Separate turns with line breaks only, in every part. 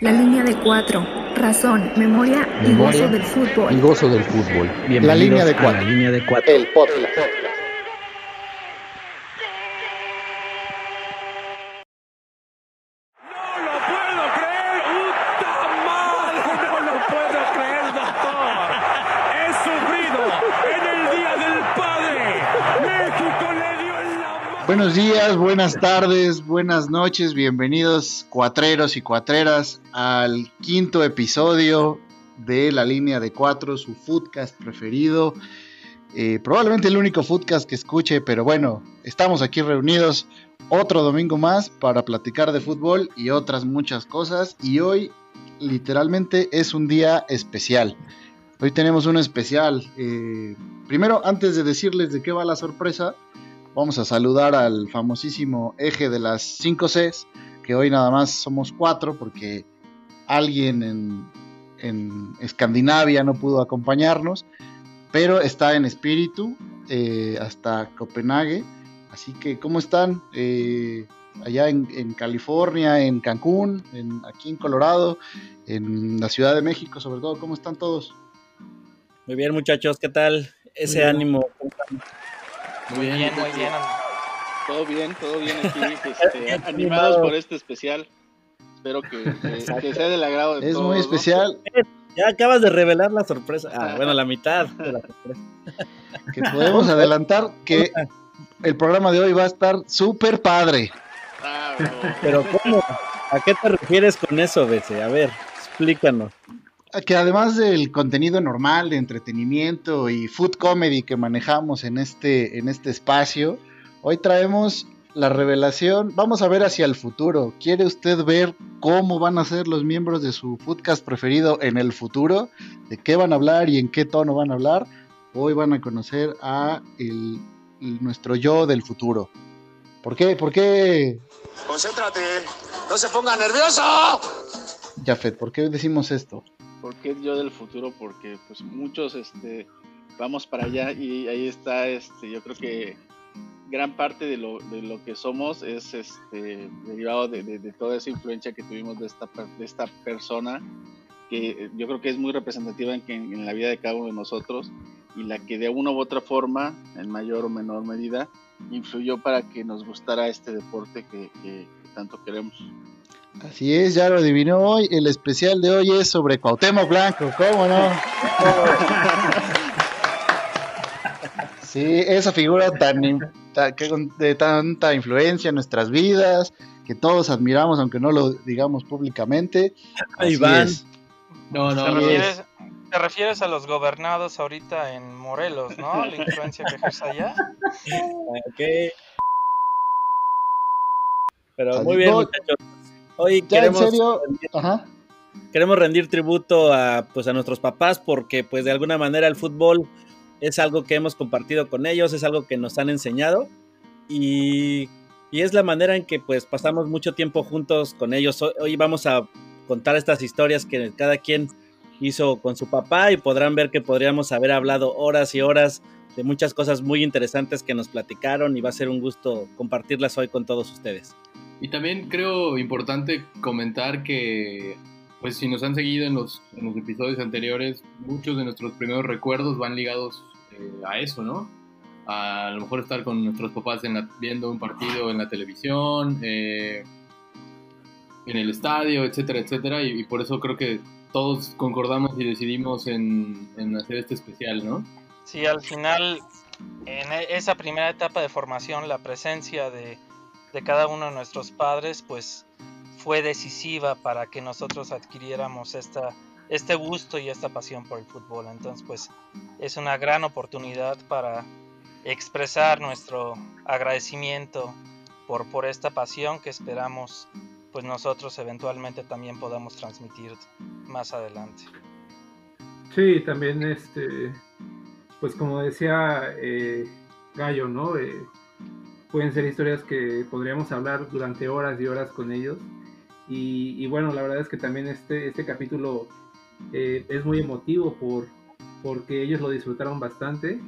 La línea de cuatro. Razón, memoria, y gozo del fútbol.
Y gozo del fútbol.
la línea de cuatro.
La línea de cuatro.
El podcast. Buenos días, buenas tardes, buenas noches, bienvenidos cuatreros y cuatreras al quinto episodio de la línea de cuatro, su foodcast preferido. Eh, probablemente el único foodcast que escuche, pero bueno, estamos aquí reunidos otro domingo más para platicar de fútbol y otras muchas cosas. Y hoy literalmente es un día especial. Hoy tenemos un especial. eh, primero, antes de decirles de qué va la sorpresa, vamos a saludar al famosísimo eje de las 5 Cs, que hoy nada más somos cuatro porque alguien en, en Escandinavia no pudo acompañarnos, pero está en espíritu eh, hasta Copenhague. Así que, ¿cómo están? Eh, allá en, en California, en Cancún, en, aquí en Colorado, en la Ciudad de México, sobre todo, ¿cómo están todos?
Muy bien, muchachos, ¿qué tal? Ese ánimo.
Muy bien, muy bien. Todo bien, todo bien aquí, este, animados por este especial. Espero que, que- que sea del agrado de
Es
todos.
muy
¿no?
especial
Ya acabas de revelar la sorpresa. Ah, bueno, la mitad de la sorpresa.
que podemos adelantar que el programa de hoy va a estar súper padre.
Ah.
Pero ¿cómo? ¿A qué te refieres con eso, Bese? A ver, explícanos.
Que además del contenido normal de entretenimiento y food comedy que manejamos en este, en este espacio, hoy traemos la revelación. Vamos a ver hacia el futuro. ¿Quiere usted ver cómo van a ser los miembros de su foodcast preferido en el futuro? ¿De qué van a hablar y en qué tono van a hablar? Hoy van a conocer a el- el- nuestro yo del futuro. ¿Por qué? ¿Por qué,
Concéntrate, no se ponga nervioso.
Jafet? ¿Por qué decimos esto?
¿Por qué yo del futuro? Porque pues muchos este, vamos para allá y ahí está, este, yo creo que gran parte de lo, de lo que somos es este, derivado de, de- toda esa influencia que tuvimos de esta, de esta persona que eh, yo creo que es muy representativa en, en la vida de cada uno de nosotros y la que de una u otra forma, en mayor o menor medida, influyó para que nos gustara este deporte que tanto queremos.
Así es, ya lo adivinó hoy. El especial de hoy es sobre Cuauhtémoc Blanco, ¿cómo no? Sí, esa figura tan, que de tanta influencia en nuestras vidas, que todos admiramos, aunque no lo digamos públicamente.
Ahí
Así
van.
es.
No, no,
¿Te refieres, te refieres a los gobernados ahorita en Morelos, ¿no? La influencia que ejerce allá.
Ok. Pero muy bien, muchachos. Hoy
Ya, en
queremos,
serio, ajá.
queremos rendir tributo a, pues, a nuestros papás porque pues de alguna manera el fútbol es algo que hemos compartido con ellos, es algo que nos han enseñado y, y es la manera en que pues pasamos mucho tiempo juntos con ellos. Hoy, hoy vamos a contar estas historias que cada quien hizo con su papá y podrán ver que podríamos haber hablado horas y horas de muchas cosas muy interesantes que nos platicaron y va a ser un gusto compartirlas hoy con todos ustedes.
Y también creo importante comentar que, pues si nos han seguido en los, episodios anteriores, muchos de nuestros primeros recuerdos van ligados eh, a eso, ¿no? A, lo mejor estar con nuestros papás en la- viendo un partido en la televisión, eh, en el estadio, etcétera, etcétera. Y, y por eso creo que todos concordamos y decidimos en, en hacer este especial, ¿no?
Sí, al final, en e- esa primera etapa de formación, la presencia de, de cada uno de nuestros padres, pues fue decisiva para que nosotros adquiriéramos esta, este gusto y esta pasión por el fútbol. Entonces, pues es una gran oportunidad para expresar nuestro agradecimiento por, por esta pasión que esperamos pues nosotros eventualmente también podamos transmitir más adelante.
Sí, también este, pues como decía eh, Gallo, ¿no? Eh, pueden ser historias que podríamos hablar durante horas y horas con ellos. Y, y bueno, la verdad es que también este, este capítulo eh, es muy emotivo por, porque ellos lo disfrutaron bastante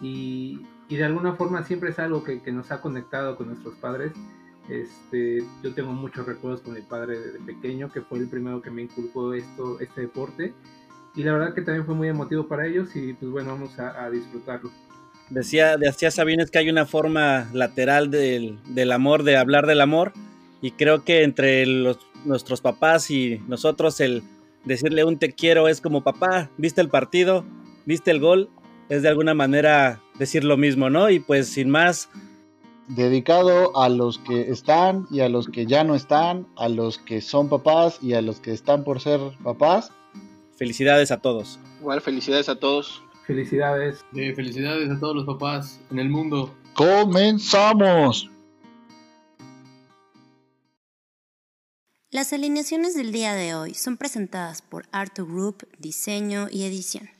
y, y de alguna forma siempre es algo que, que nos ha conectado con nuestros padres Este, yo tengo muchos recuerdos con mi padre de pequeño, que fue el primero que me inculcó esto, este deporte. Y la verdad que también fue muy emotivo para ellos y pues bueno, vamos a, a disfrutarlo.
Decía, decía Sabines que hay una forma lateral del, del, amor, de hablar del amor, y creo que entre los, nuestros papás y nosotros el decirle un te quiero es como papá, viste el partido, viste el gol, es de alguna manera decir lo mismo, ¿no? Y pues sin más.
Dedicado a los que están y a los que ya no están, a los que son papás y a los que están por ser papás.
Felicidades a todos.
Igual, felicidades a todos.
Felicidades.
Sí, felicidades a todos los papás en el mundo.
¡Comenzamos!
Las alineaciones del día de hoy son presentadas por Arto Group, diseño y edición.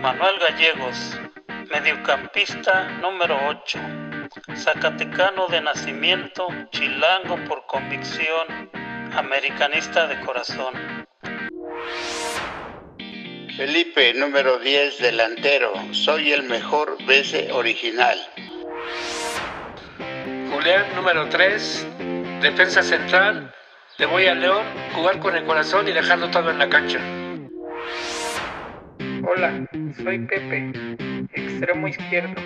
Manuel Gallegos, mediocampista número 8, Zacatecano de nacimiento, chilango por convicción, americanista de corazón.
Felipe, número 10, delantero. Soy el mejor BC original.
Julián, número 3, defensa central. Le voy a León, jugar con el corazón y dejarlo todo en la cancha.
Hola, soy Pepe, extremo izquierdo,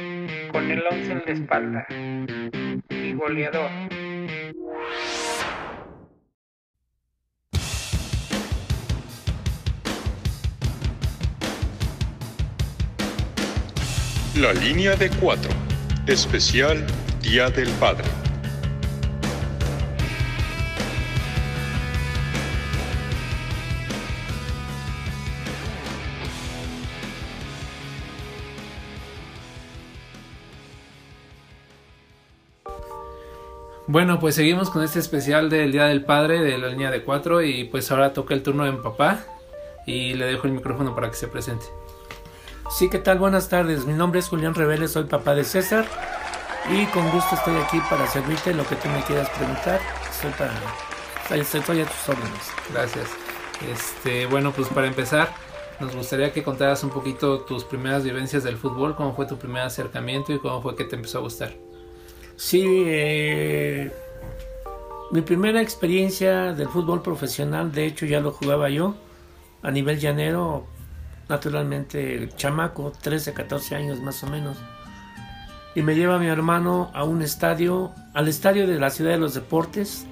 con el 11 en la espalda y goleador.
La línea de cuatro. Especial Día del Padre.
Bueno, pues seguimos con este especial del Día del Padre de la línea de 4 y pues ahora toca el turno mi papá y le dejo el micrófono para que se presente.
Sí, ¿qué tal? Buenas tardes. Mi nombre es Julián Reveles, soy papá de César y con gusto estoy aquí para servirte lo que tú me quieras preguntar. Estoy, para, estoy a tus órdenes.
Gracias. Este, bueno, pues para empezar, nos gustaría que contaras un poquito tus primeras vivencias del fútbol, cómo fue tu primer acercamiento y cómo fue que te empezó a gustar.
Sí, eh, mi primera experiencia del fútbol profesional, de hecho ya lo jugaba yo a nivel llanero, naturalmente chamaco, 13, 14 años más o menos. Y me lleva mi hermano a un estadio, al estadio de la Ciudad de los Deportes,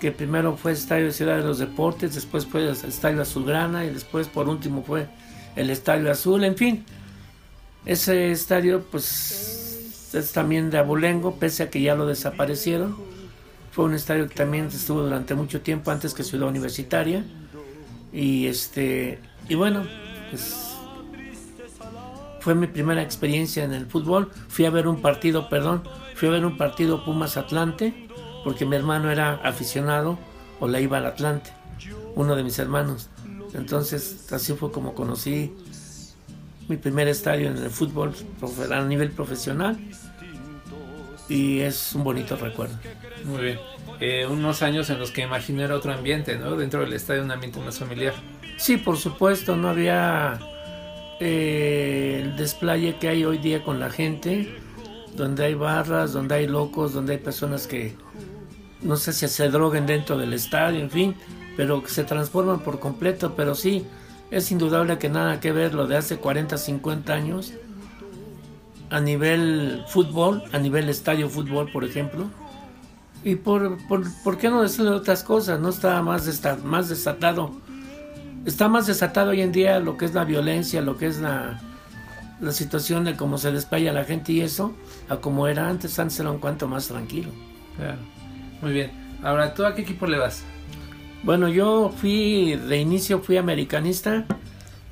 que primero fue estadio de Ciudad de los Deportes, después fue el estadio Azulgrana y después por último fue el estadio Azul, en fin. Ese estadio pues es también de Abolengo, pese a que ya lo desaparecieron. Fue un estadio que también estuvo durante mucho tiempo antes que Ciudad Universitaria. Y este y bueno, pues fue mi primera experiencia en el fútbol. Fui a ver un partido, perdón, fui a ver un partido Pumas Atlante, porque mi hermano era aficionado o le iba al Atlante, uno de mis hermanos. Entonces así fue como conocí mi primer estadio en el fútbol a nivel profesional y es un bonito recuerdo.
Muy bien. Eh, unos años en los que imagino era otro ambiente, ¿no? Dentro del estadio un ambiente más familiar.
Sí, por supuesto, no había eh, el desplaye que hay hoy día con la gente, donde hay barras, donde hay locos, donde hay personas que no sé si se droguen dentro del estadio, en fin, pero que se transforman por completo, pero sí, es indudable que nada que ver lo de hace 40, 50 años a nivel fútbol, a nivel estadio fútbol, por ejemplo. Y por, por, por qué no decirle otras cosas, no está más, está más desatado. Está más desatado hoy en día lo que es la violencia, lo que es la, la situación de cómo se desplaya la gente y eso, a como era antes, antes era un cuanto más tranquilo.
Claro. Muy bien. Ahora, ¿tú a qué equipo le vas?
Bueno, yo fui, de inicio fui americanista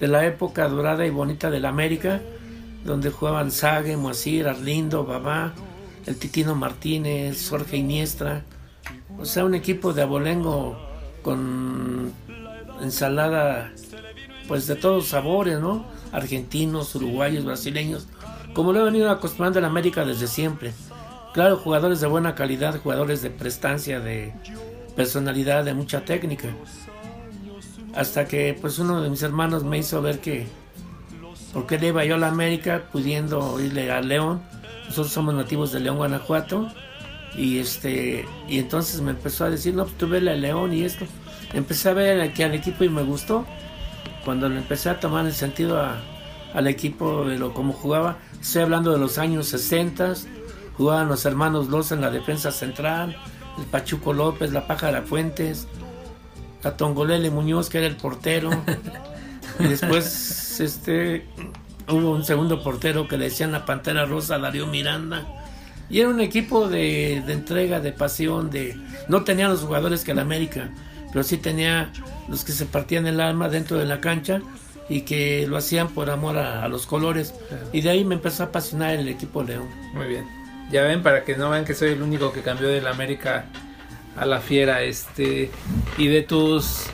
de la época dorada y bonita de la América, donde jugaban Sague, Moacir, Arlindo, Babá, el Titino Martínez, Jorge Iniestra. O sea, un equipo de abolengo con ensalada, pues de todos sabores, ¿no? Argentinos, uruguayos, brasileños, como lo he venido acostumbrando en América desde siempre. Claro, jugadores de buena calidad, jugadores de prestancia, de personalidad, de mucha técnica. Hasta que pues uno de mis hermanos me hizo ver que ¿por le iba yo a la América pudiendo irle a León? Nosotros somos nativos de León, Guanajuato Y este y entonces me empezó a decir, no, pues tú vele al León y esto. Empecé a ver aquí al equipo y me gustó. Cuando le empecé a tomar el sentido a, al equipo de lo como jugaba, estoy hablando de los años 60, jugaban los hermanos Loza en la defensa central, el Pachuco López, la Pájara Fuentes, la Tongolele Muñoz, que era el portero. y después este hubo un segundo portero que le decían la Pantera Rosa, Darío Miranda. Y era un equipo de, de entrega, de pasión, de no tenía los jugadores que el América, pero sí tenía los que se partían el alma dentro de la cancha y que lo hacían por amor a, a los colores. Y de ahí me empezó a apasionar el equipo León.
Muy bien. Ya ven, para que no vean que soy el único que cambió del América a la fiera. Este. Y de tus.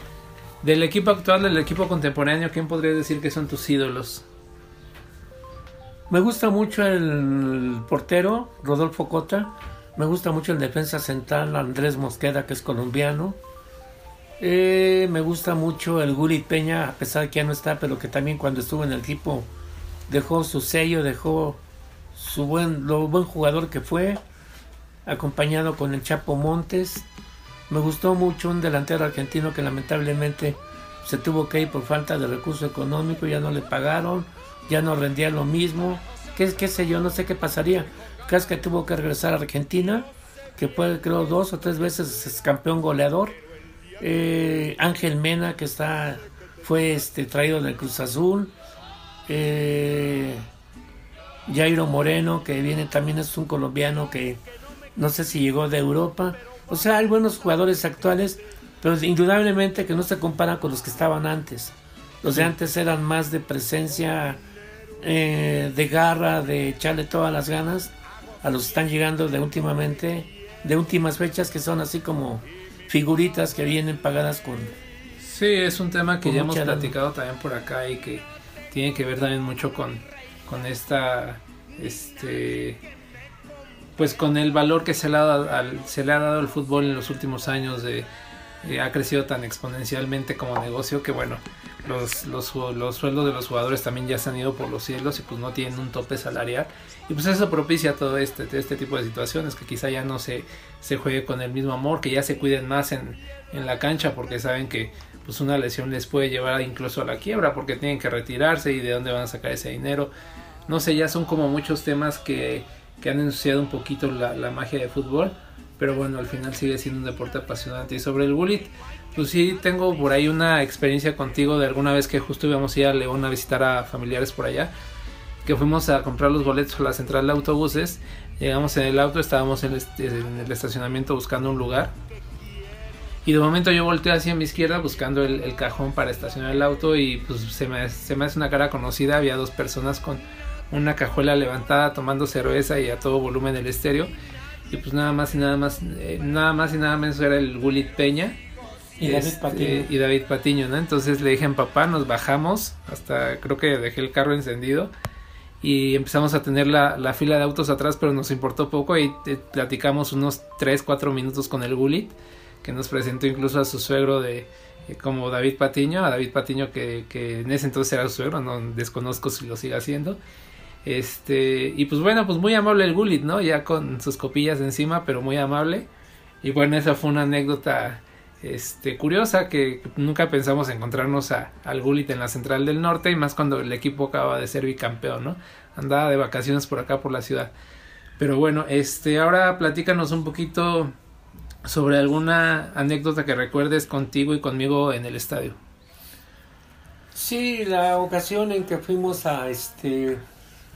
Del equipo actual, del equipo contemporáneo, ¿quién podrías decir que son tus ídolos?
Me gusta mucho el portero, Rodolfo Cota. Me gusta mucho el defensa central, Andrés Mosqueda, que es colombiano. Eh, me gusta mucho el Guri Peña, a pesar de que ya no está, pero que también cuando estuvo en el equipo dejó su sello, dejó su buen, lo buen jugador que fue, acompañado con el Chapo Montes. Me gustó mucho un delantero argentino que lamentablemente se tuvo que ir por falta de recurso económico, ya no le pagaron, ya no rendía lo mismo. ¿Qué, qué sé yo? No sé qué pasaría. Casi que tuvo que regresar a Argentina, que fue creo dos o tres veces campeón goleador. Eh, Ángel Mena, que está fue este traído del Cruz Azul. Eh, Jairo Moreno, que viene también es un colombiano que no sé si llegó de Europa. O sea, hay buenos jugadores actuales, pero indudablemente que no se comparan con los que estaban antes. Los de antes eran más de presencia, eh, de garra, de echarle todas las ganas a los que están llegando de últimamente, de últimas fechas que son así como figuritas que vienen pagadas con...
Sí, es un tema que ya hemos platicado también por acá y que tiene que ver también mucho con, con esta, este, pues con el valor que se le ha dado al, se le ha dado al fútbol en los últimos años de eh, ha crecido tan exponencialmente como negocio que bueno los, los, sueldos de los jugadores también ya se han ido por los cielos y pues no tienen un tope salarial. Y pues eso propicia todo este, este tipo de situaciones que quizá ya no se, se juegue con el mismo amor que ya se cuiden más en, en la cancha porque saben que pues una lesión les puede llevar incluso a la quiebra porque tienen que retirarse y de dónde van a sacar ese dinero. No sé ya son como muchos temas que, que han ensuciado un poquito la, la magia de fútbol pero bueno al final sigue siendo un deporte apasionante y sobre el bullet pues sí tengo por ahí una experiencia contigo de alguna vez que justo íbamos a ir a León a visitar a familiares por allá que fuimos a comprar los boletos a la central de autobuses llegamos en el auto estábamos en el, en el estacionamiento buscando un lugar y de momento yo volteo hacia mi izquierda buscando el, el cajón para estacionar el auto y pues se me, se me hace una cara conocida. Había dos personas con una cajuela levantada tomando cerveza y a todo volumen el estéreo. Y pues nada más y nada más, eh, nada más y nada menos era el Gulit Peña.
Y David
Este,
Patiño.
Y David Patiño, ¿no? Entonces le dije a mi papá, nos bajamos, hasta creo que dejé el carro encendido y empezamos a tener la, la fila de autos atrás, pero nos importó poco y eh, platicamos unos 3, 4 minutos con el Gulit, que nos presentó incluso a su suegro de eh, como David Patiño, a David Patiño que, que en ese entonces era su suegro, no desconozco si lo sigue haciendo. Este, y pues bueno, pues muy amable el Gulit, ¿no? Ya con sus copillas encima, pero muy amable. Y bueno, esa fue una anécdota este, curiosa que nunca pensamos encontrarnos a, al Gulit en la Central del Norte y más cuando el equipo acaba de ser bicampeón, ¿no? Andaba de vacaciones por acá por la ciudad. Pero bueno, este, ahora platícanos un poquito sobre alguna anécdota que recuerdes contigo y conmigo en el estadio.
Sí, la ocasión en que fuimos a este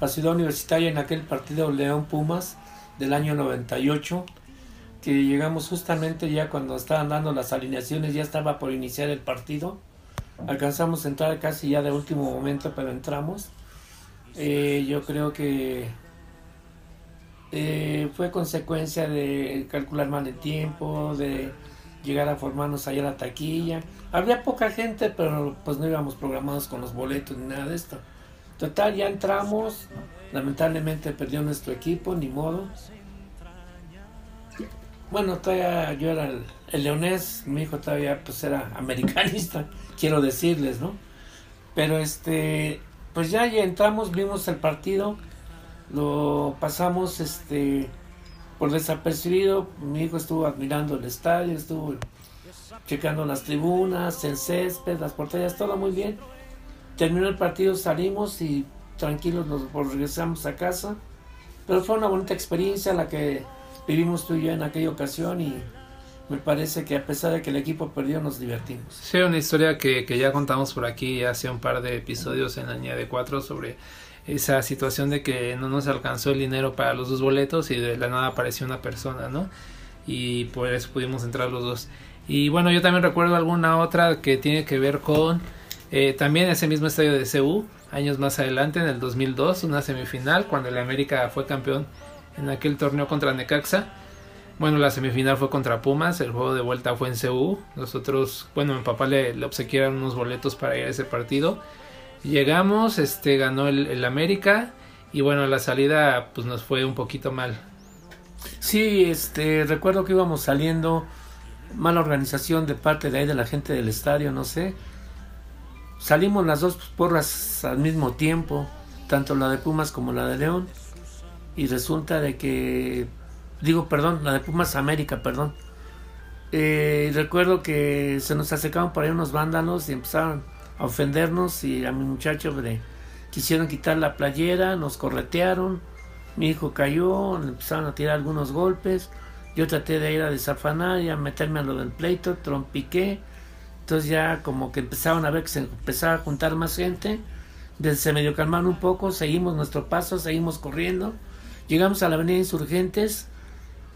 a Ciudad Universitaria en aquel partido León Pumas del año 98, que llegamos justamente ya cuando estaban dando las alineaciones, ya estaba por iniciar el partido. Alcanzamos a entrar casi ya de último momento, pero entramos. Eh, yo creo que eh, fue consecuencia de calcular mal el tiempo, de llegar a formarnos allá a la taquilla. Había poca gente, pero pues no íbamos programados con los boletos ni nada de esto. Total, ya entramos. Lamentablemente perdió nuestro equipo, ni modo. Bueno, todavía yo era el, el leonés, mi hijo todavía pues era americanista, quiero decirles, ¿no? Pero este, pues ya, ya entramos, vimos el partido, lo pasamos, este, por desapercibido. Mi hijo estuvo admirando el estadio, estuvo checando las tribunas, el césped, las porterías, todo muy bien. Terminó el partido, salimos y tranquilos nos regresamos a casa. Pero fue una bonita experiencia la que vivimos tú y yo en aquella ocasión y me parece que a pesar de que el equipo perdió nos divertimos.
Sí, una historia que, que ya contamos por aquí hace un par de episodios en la línea de cuatro sobre esa situación de que no nos alcanzó el dinero para los dos boletos y de la nada apareció una persona, ¿no? Y por eso pudimos entrar los dos. Y bueno, yo también recuerdo alguna otra que tiene que ver con eh, también ese mismo estadio de CU, años más adelante, en el 2002, una semifinal, cuando el América fue campeón en aquel torneo contra Necaxa. Bueno, la semifinal fue contra Pumas, el juego de vuelta fue en CU. Nosotros, bueno, mi papá le, le obsequiaron unos boletos para ir a ese partido. Llegamos, este, ganó el, el América y bueno, la salida pues nos fue un poquito mal.
Sí, este, recuerdo que íbamos saliendo, mala organización de parte de ahí de la gente del estadio, no sé. Salimos las dos porras al mismo tiempo, tanto la de Pumas como la de León. Y resulta de que, digo, perdón, la de Pumas América, perdón. Eh, recuerdo que se nos acercaban por ahí unos vándalos y empezaron a ofendernos y a mi muchacho le quisieron quitar la playera, nos corretearon, mi hijo cayó, le empezaron a tirar algunos golpes, yo traté de ir a desafanar y a meterme a lo del pleito, trompiqué, entonces ya como que empezaron a ver que se empezaba a juntar más gente, se medio calmaron un poco, seguimos nuestro paso, seguimos corriendo, llegamos a la avenida Insurgentes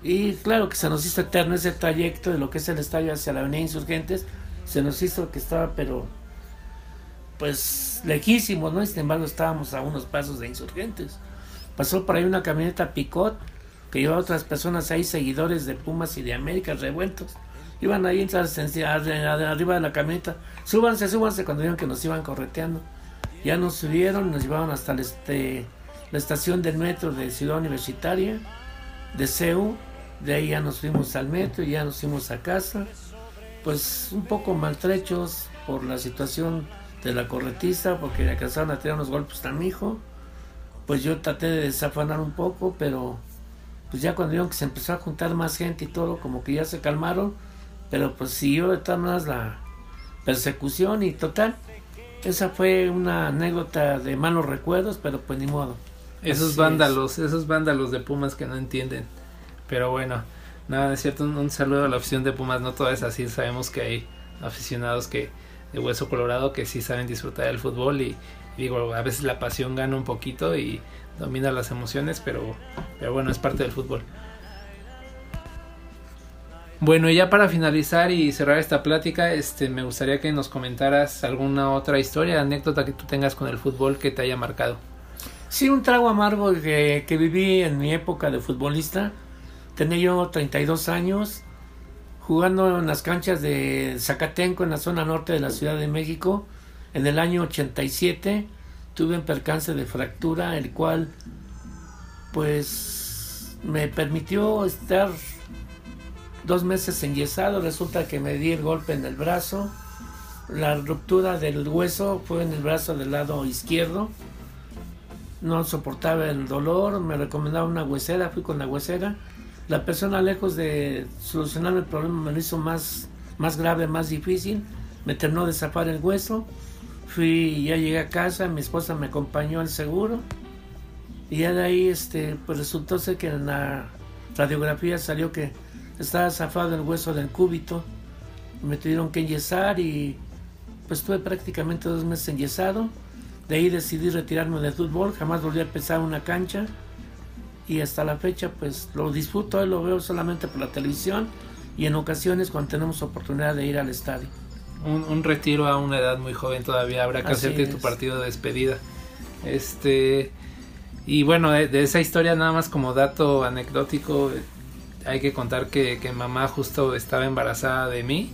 y claro que se nos hizo eterno ese trayecto de lo que es el estadio hacia la avenida Insurgentes, se nos hizo que estaba pero pues lejísimos, ¿no? Y sin embargo estábamos a unos pasos de insurgentes. Pasó por ahí una camioneta Picot que llevaba otras personas ahí, seguidores de Pumas y de América, revueltos. Iban ahí arriba de la camioneta. Súbanse, súbanse cuando vieron que nos iban correteando. Ya nos subieron, nos llevaron hasta el, este, la estación del metro de Ciudad Universitaria, de CEU. De ahí ya nos fuimos al metro y ya nos fuimos a casa. Pues un poco maltrechos por la situación de la corretiza porque le alcanzaron a tirar unos golpes a mi hijo. Pues yo traté de desafanar un poco, pero pues ya cuando vieron que se empezó a juntar más gente y todo, como que ya se calmaron, pero pues siguió de todas maneras la persecución y total. Esa fue una anécdota de malos recuerdos, pero pues ni modo.
Esos
Así
vándalos, esos vándalos de Pumas que no entienden. Pero bueno, nada, es cierto, un, un saludo a la afición de Pumas, no todo es así, sabemos que hay aficionados que de hueso colorado que sí saben disfrutar del fútbol y digo, a veces la pasión gana un poquito y domina las emociones, pero, pero bueno, es parte del fútbol. Bueno, y ya para finalizar y cerrar esta plática, este, me gustaría que nos comentaras alguna otra historia, anécdota que tú tengas con el fútbol que te haya marcado.
Sí, un trago amargo que, que viví en mi época de futbolista. Tenía yo 32 años jugando en las canchas de Zacatenco en la zona norte de la Ciudad de México. En el año 87 tuve un percance de fractura, el cual pues me permitió estar dos meses enyesado. Resulta que me di el golpe en el brazo. La ruptura del hueso fue en el brazo del lado izquierdo. No soportaba el dolor, me recomendaba una huesera, fui con la huesera. La persona lejos de solucionar el problema me lo hizo más, más grave, más difícil. Me terminó de zafar el hueso. Fui, ya llegué a casa, mi esposa me acompañó al seguro. Y ya de ahí este, pues resultó ser que en la radiografía salió que estaba zafado el hueso del cúbito. Me tuvieron que enyesar y pues estuve prácticamente dos meses enyesado. De ahí decidí retirarme del fútbol, jamás volví a pisar una cancha y hasta la fecha pues lo disfruto y lo veo solamente por la televisión y en ocasiones cuando tenemos oportunidad de ir al estadio.
Un, un retiro a una edad muy joven todavía, habrá que
Así
hacerte tu
es.
partido de despedida. Este y bueno, de, de esa historia nada más como dato anecdótico, hay que contar que, que mamá justo estaba embarazada de mí.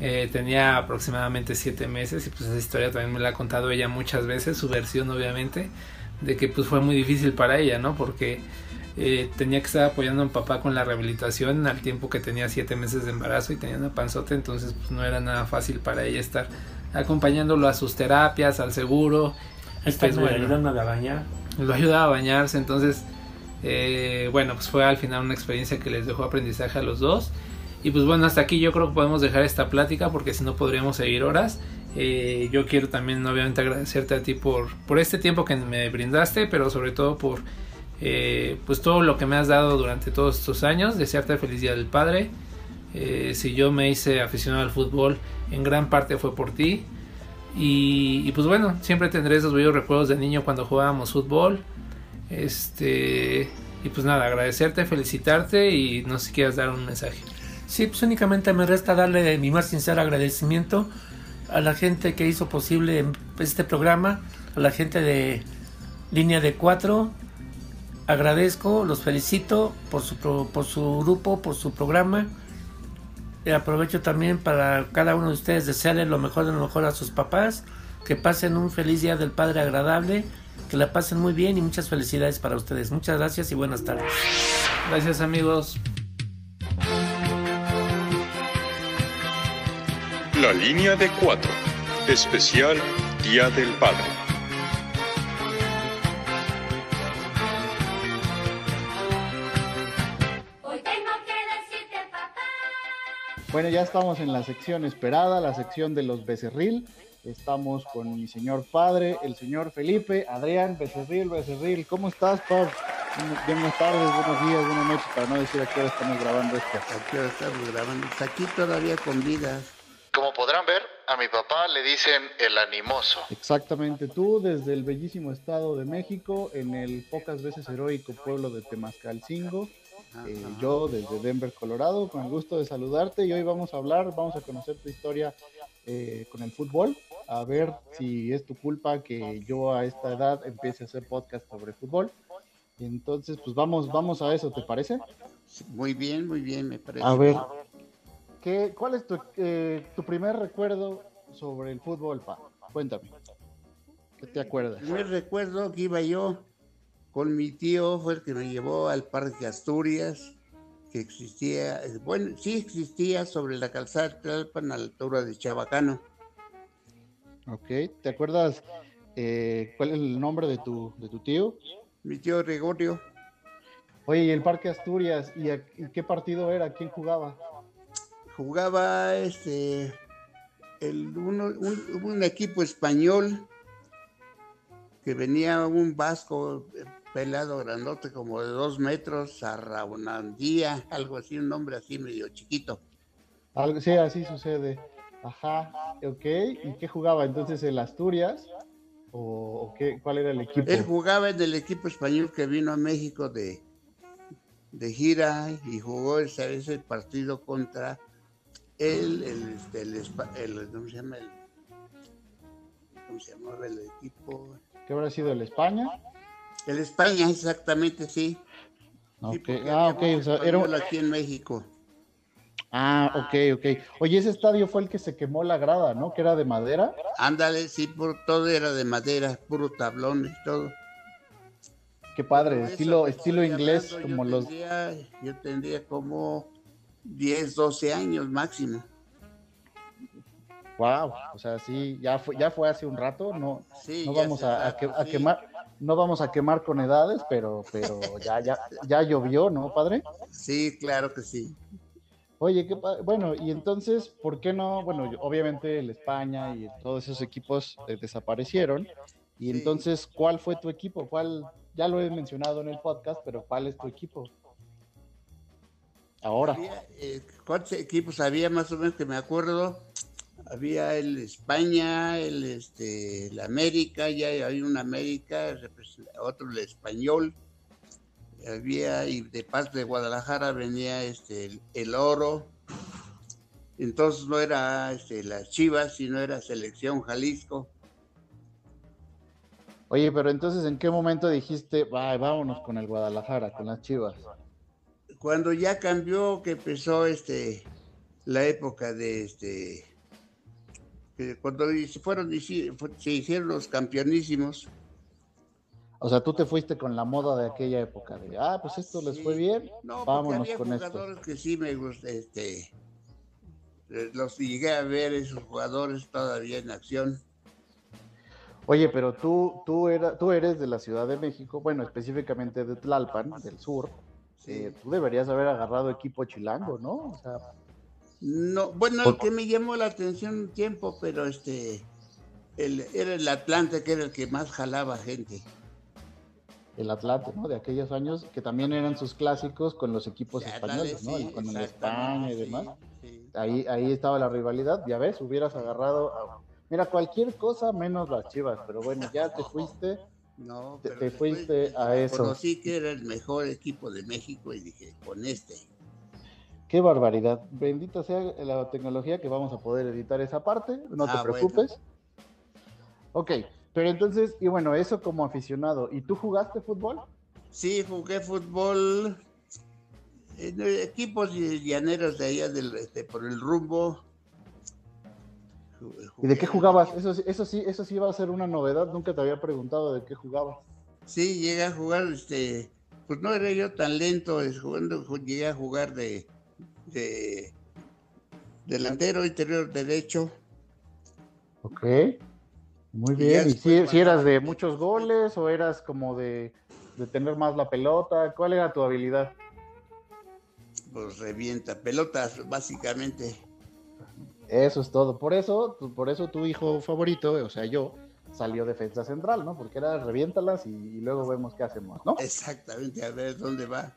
Eh, tenía aproximadamente siete meses y pues esa historia también me la ha contado ella muchas veces, su versión obviamente, de que pues fue muy difícil para ella, ¿no? Porque eh, tenía que estar apoyando a mi papá con la rehabilitación al tiempo que tenía siete meses de embarazo y tenía una panzota, entonces pues no era nada fácil para ella estar acompañándolo a sus terapias, al seguro.
Esta
pues, bueno,
ayudan a bañar.
lo ayudaba a bañarse, entonces Eh, bueno, pues fue al final una experiencia que les dejó aprendizaje a los dos. Y pues bueno, hasta aquí yo creo que podemos dejar esta plática porque si no podríamos seguir horas. Eh, yo quiero también obviamente agradecerte a ti por, por este tiempo que me brindaste, pero sobre todo por eh, pues todo lo que me has dado durante todos estos años. Desearte feliz día del padre. Si yo me hice aficionado al fútbol, en gran parte fue por ti. Y, y, pues bueno, siempre tendré esos bellos recuerdos de niño cuando jugábamos fútbol. Este, y pues nada, agradecerte, felicitarte y no sé si quieras dar un mensaje.
Sí, pues únicamente me resta darle mi más sincero agradecimiento a la gente que hizo posible este programa, a la gente de Línea de Cuatro. Agradezco, los felicito por su, por su grupo, por su programa. Y aprovecho también para cada uno de ustedes desearle lo mejor de lo mejor a sus papás. Que pasen un feliz día del Padre agradable. Que la pasen muy bien y muchas felicidades para ustedes. Muchas gracias y buenas tardes.
Gracias amigos.
La línea de cuatro. Especial Día del Padre.
Bueno, ya estamos en la sección esperada, la sección de los becerril. Estamos con mi señor padre, el señor Felipe, Adrián, becerril, becerril. ¿Cómo estás, Pab? Buenas tardes, buenos días, buenas noches, para no decir a qué hora estamos grabando esto.
¿A qué hora estamos grabando? Está aquí todavía con vida.
Como podrán ver, a mi papá le dicen el animoso. Exactamente, tú desde el bellísimo estado de México, en el pocas veces heroico pueblo de Temascalcingo. Eh, yo desde Denver, Colorado, con el gusto de saludarte y hoy vamos a hablar, vamos a conocer tu historia eh, con el fútbol, a ver si es tu culpa que yo a esta edad empiece a hacer podcast sobre fútbol. Entonces, pues vamos, vamos a eso, ¿te parece?
Muy bien, muy bien, me parece.
A ver, ¿qué, ¿cuál es tu, eh, tu primer recuerdo sobre el fútbol, pa? Cuéntame. ¿Qué te acuerdas?
El primer recuerdo que iba yo con mi tío, fue el que me llevó al Parque Asturias, que existía, bueno, sí existía sobre la calzada de Tlalpan a la altura de Chabacano.
Ok, ¿te acuerdas eh, cuál es el nombre de tu, de tu tío?
Mi tío Gregorio.
Oye, ¿y el Parque Asturias? ¿Y, a, y qué partido era? ¿Quién jugaba?
Jugaba este el uno, un, un, equipo español que venía un vasco pelado grandote como de dos metros, Arraunandía, algo así, un nombre así medio chiquito.
Algo, sí, así sucede. Ajá, ok. ¿Y qué jugaba entonces el Asturias? ¿O, qué, cuál era el equipo?
Él jugaba en el equipo español que vino a México de, de gira y jugó ese, ese partido contra el, el, este, el, el, el, ¿cómo se llama? El, ¿Cómo se llamaba el equipo?
¿Qué habrá sido el España?
El España, exactamente, sí.
Okay. Sí, ah, ok. O sea,
era aquí en México.
Ah, ok, ok. Oye, ese estadio fue el que se quemó la grada, ¿no? Que era de madera.
Ándale, sí, por, todo era de madera, puro tablón y todo.
Qué padre, estilo, estilo inglés,
hablando,
como
yo
los.
Tendría, yo tendría como 10, 12 años máximo.
Wow, o sea, sí, ya fue, ya fue hace un rato, no,
Sí,
no vamos a, a quemar, no vamos a quemar con edades, pero, pero ya, ya, ya llovió, ¿no, padre?
Sí, claro que sí.
Oye, qué pa- bueno, y entonces, ¿por qué no? Bueno, yo- obviamente el España y todos esos equipos eh, desaparecieron. Y entonces, ¿cuál fue tu equipo? ¿Cuál? Ya lo he mencionado en el podcast, pero ¿cuál es tu equipo? Ahora.
Había, eh, ¿Cuántos equipos había más o menos que me acuerdo? Había el España, el, este, el América, ya había un América, otro el Español. Había, y de parte de Guadalajara venía este, el, el Oro. Entonces no era este, las Chivas, sino era Selección Jalisco.
Oye, pero entonces, ¿en qué momento dijiste, "Va, vámonos con el Guadalajara, con las Chivas?
cuando ya cambió, que empezó este la época de este que cuando se fueron se hicieron los campeonísimos,
O sea, tú te fuiste con la moda de aquella época, de, ah, pues esto les fue bien,
no,
vámonos
había
con esto.
jugadores que sí me gusta, este eh, los llegué a ver esos jugadores todavía en acción.
Oye, pero tú, tú, era, tú eres de la Ciudad de México, bueno, específicamente de Tlalpan, del sur. Eh, tú deberías haber agarrado equipo chilango, ¿no? O sea,
No, bueno, el que me llamó la atención un tiempo, pero este, el, era el Atlante, que era el que más jalaba gente.
el Atlante, ¿no? De aquellos años, que también eran sus clásicos con los equipos españoles, ¿no?
sí,
con el España y demás.
sí.
Ahí, ahí estaba la rivalidad, ya ves, hubieras agarrado, a- mira, cualquier cosa menos las chivas, pero bueno, ya te fuiste,
No,
te,
pero
te
después
fuiste a eso.
Conocí que era el mejor equipo de México y dije, con este.
Qué barbaridad. Bendita sea la tecnología que vamos a poder editar esa parte. No te
Ah, bueno.
preocupes. Ok, pero entonces, y bueno, eso como aficionado. ¿Y tú jugaste fútbol?
Sí, jugué fútbol en equipos llaneros de allá del, este, por el rumbo.
¿Y de qué jugabas? Eso, sí- eso sí, eso sí va a ser una novedad. Nunca te había preguntado de qué jugabas.
Sí, llegué a jugar, este, pues no era yo tan lento jugando, ju- llegué a jugar de, de delantero interior derecho.
Ok. Muy bien. ¿Y si, eras de muchos goles o eras como de, de tener más la pelota? ¿Cuál era tu habilidad?
Pues revienta pelotas, básicamente.
Eso es todo. Por eso, tu- por eso tu hijo favorito, o sea, yo, salió defensa central, ¿no? Porque era reviéntalas y, y luego vemos qué hacemos, ¿no?
Exactamente, a ver dónde va.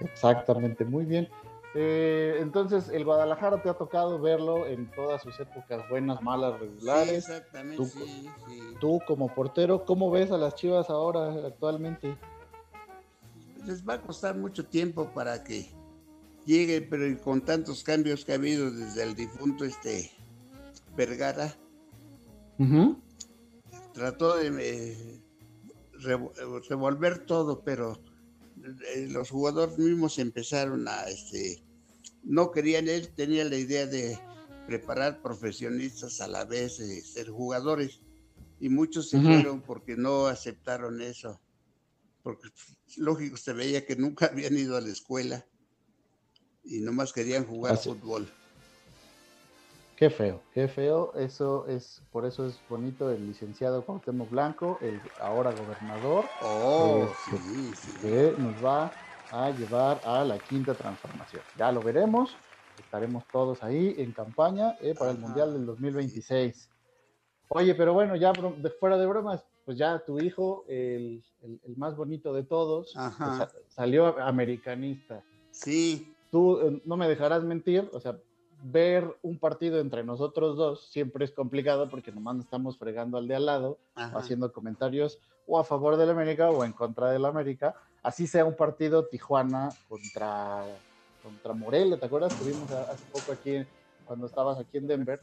Exactamente, muy bien. Eh, entonces, el Guadalajara te ha tocado verlo en todas sus épocas buenas, malas,
Sí,
regulares.
exactamente,
Tú,
sí, sí.
tú como portero, ¿cómo ves a las Chivas ahora, actualmente?
Les va a costar mucho tiempo para que llegue, pero con tantos cambios que ha habido desde el difunto este Vergara, trató de eh, revo- revolver todo, pero los jugadores mismos empezaron a, este, no querían, él tenía la idea de preparar profesionistas a la vez de ser jugadores, y muchos se fueron porque no aceptaron eso, porque lógico se veía que nunca habían ido a la escuela y nomás querían jugar
Así-
fútbol.
Qué feo, qué feo. Eso es, por eso es bonito el licenciado Cuauhtémoc Blanco, el ahora gobernador,
Oh,
este,
sí, sí.
que nos va a llevar a la quinta transformación. Ya lo veremos, estaremos todos ahí en campaña eh, para el. Mundial del 2026. Oye, pero bueno, ya de- fuera de bromas, pues ya tu hijo, el, el- el más bonito de todos, pues, sa- salió americanista.
Sí,
Tú eh, no me dejarás mentir, o sea, ver un partido entre nosotros dos siempre es complicado porque nomás nos estamos fregando al de al lado,
Ajá.
haciendo comentarios o a favor del América o en contra del América. Así sea un partido Tijuana contra, contra Morelia, ¿te acuerdas? Tuvimos hace poco aquí, cuando estabas aquí en Denver,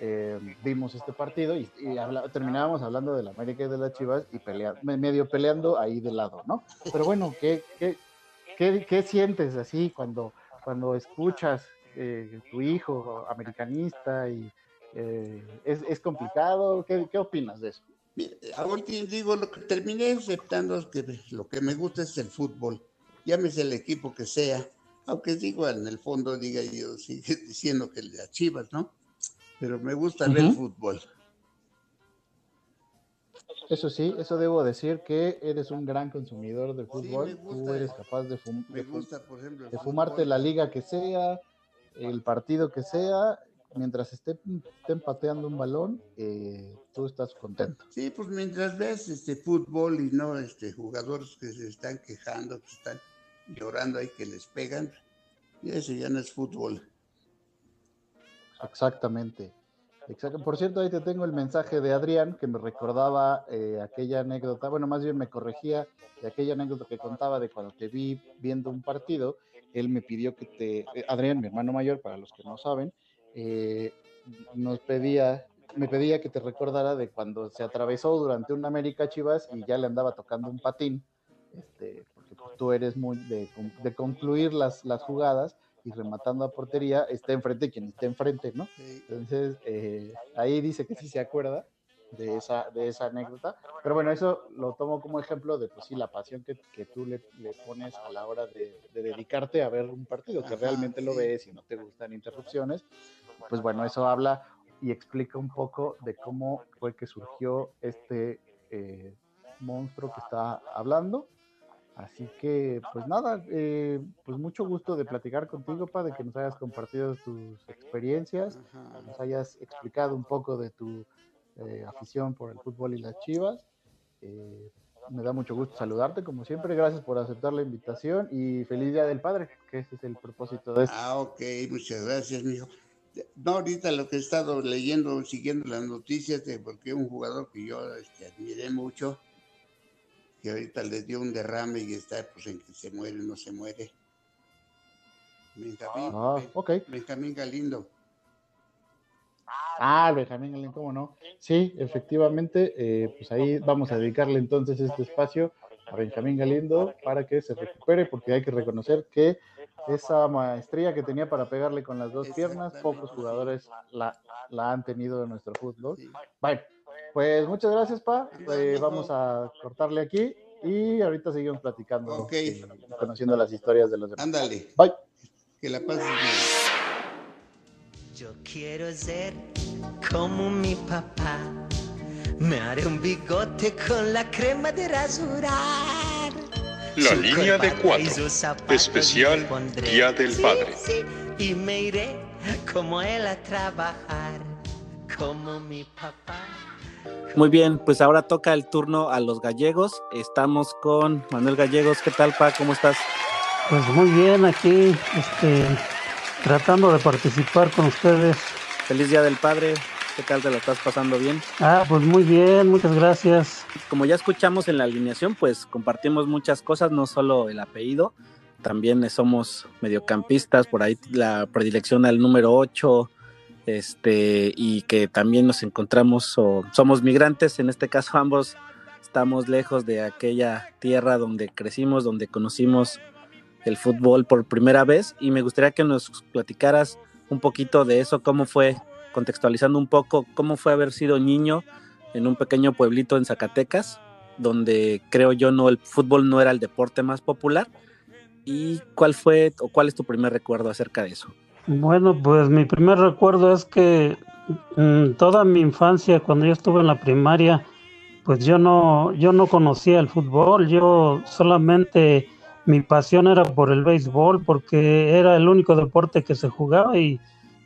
eh, vimos este partido y, y habla- terminábamos hablando del América y de las Chivas y pelea- me- medio peleando ahí de lado, ¿no? Pero bueno, ¿qué, qué, qué, qué sientes así cuando, cuando escuchas eh, tu hijo americanista y eh, es, es complicado? ¿Qué, ¿Qué opinas de eso?
Mira, ahora te digo, lo que terminé aceptando es que lo que me gusta es el fútbol. Llámese el equipo que sea, aunque digo en el fondo, diga yo, sigue diciendo que las chivas, ¿no? Pero me gusta ver
Ujú.
fútbol.
Eso sí, eso debo decir que eres un gran consumidor de fútbol.
me
Tú
gusta.
eres capaz de, fum-
Me
de fu-
gusta, por ejemplo, el
de fumarte la liga que sea, el partido que sea, mientras esté, estén pateando un balón, eh, tú estás contento.
Sí, pues mientras ves este fútbol y no este jugadores que se están quejando, que están llorando ahí que les pegan, y eso ya no es fútbol.
Exactamente. Exacto. Por cierto, ahí te tengo el mensaje de Adrián que me recordaba eh, aquella anécdota, bueno, más bien me corregía de aquella anécdota que contaba de cuando te vi viendo un partido. Él me pidió que te, eh, Adrián, mi hermano mayor, para los que no saben, eh, nos pedía, me pedía que te recordara de cuando se atravesó durante un América Chivas y ya le andaba tocando un patín, este, porque pues, tú eres muy de, de concluir las, las jugadas y rematando a portería, está enfrente quien esté enfrente, ¿no? Entonces, eh, ahí dice que sí se acuerda de esa, de esa anécdota. Pero bueno, eso lo tomo como ejemplo de, pues sí, la pasión que, que tú le, le pones a la hora de, de dedicarte a ver un partido, que realmente lo ves y no te gustan interrupciones. Pues bueno, eso habla y explica un poco de cómo fue que surgió este eh, monstruo que está hablando. Así que, pues nada, eh, pues mucho gusto de platicar contigo, Pa, de que nos hayas compartido tus experiencias, nos hayas explicado un poco de tu eh, afición por el fútbol y las chivas. Eh, me da mucho gusto saludarte, como siempre. Gracias por aceptar la invitación y feliz Día del Padre, que ese es el propósito de esto.
Ah, ok, muchas gracias, mijo. No, ahorita lo que he estado leyendo, siguiendo las noticias de porque un jugador que yo este, admiré mucho, que ahorita le dio un derrame y está pues en que se muere, no se muere. Benjamín,
Ah, ok.
Benjamín Galindo.
Ah, Benjamín Galindo, ¿cómo no? Sí, efectivamente, eh, pues ahí vamos a dedicarle entonces este espacio a Benjamín Galindo para que se recupere, porque hay que reconocer que esa maestría que tenía para pegarle con las dos piernas, pocos jugadores la, la han tenido en nuestro fútbol. Bueno, pues muchas gracias, Pa. Eh, vamos a cortarle aquí y ahorita seguimos platicando
Ok.
y conociendo las historias de los demás.
Ándale.
Bye.
Que la pases bien.
Yo quiero ser como mi papá. Me haré un bigote con la crema de rasurar.
La
Su
línea de cuatro. Especial. Día del
Sí,
Padre.
sí, y me iré como él a trabajar. Como mi papá.
Muy bien, pues ahora toca el turno a los gallegos. Estamos con Manuel Gallegos. ¿Qué tal, Pa? ¿Cómo estás?
Pues muy bien, aquí este, tratando de participar con ustedes.
Feliz Día del Padre. ¿Qué tal te lo estás pasando bien?
Ah, pues muy bien, muchas gracias.
Como ya escuchamos en la alineación, pues compartimos muchas cosas, no solo el apellido, también somos mediocampistas, por ahí la predilección al número 8, este, y que también nos encontramos o somos migrantes, en este caso ambos estamos lejos de aquella tierra donde crecimos, donde conocimos el fútbol por primera vez y me gustaría que nos platicaras un poquito de eso, cómo fue, contextualizando un poco, cómo fue haber sido niño en un pequeño pueblito en Zacatecas, donde creo yo no el fútbol no era el deporte más popular y cuál fue o cuál es tu primer recuerdo acerca de eso.
Bueno, pues mi primer recuerdo es que mm, toda mi infancia, cuando yo estuve en la primaria, pues yo no, yo no conocía el fútbol, yo solamente mi pasión era por el béisbol, porque era el único deporte que se jugaba y,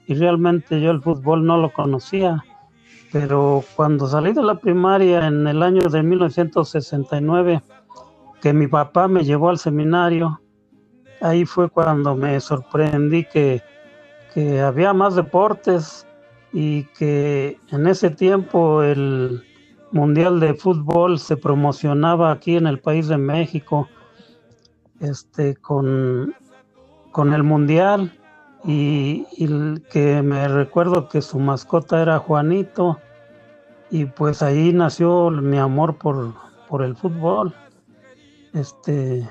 y realmente yo el fútbol no lo conocía. Pero cuando salí de la primaria en el año de 1969, que mi papá me llevó al seminario, ahí fue cuando me sorprendí que, que había más deportes y que en ese tiempo el Mundial de Fútbol se promocionaba aquí en el país de México este, con, con el Mundial y, que me recuerdo que su mascota era Juanito y pues ahí nació mi amor por, por el fútbol. Este,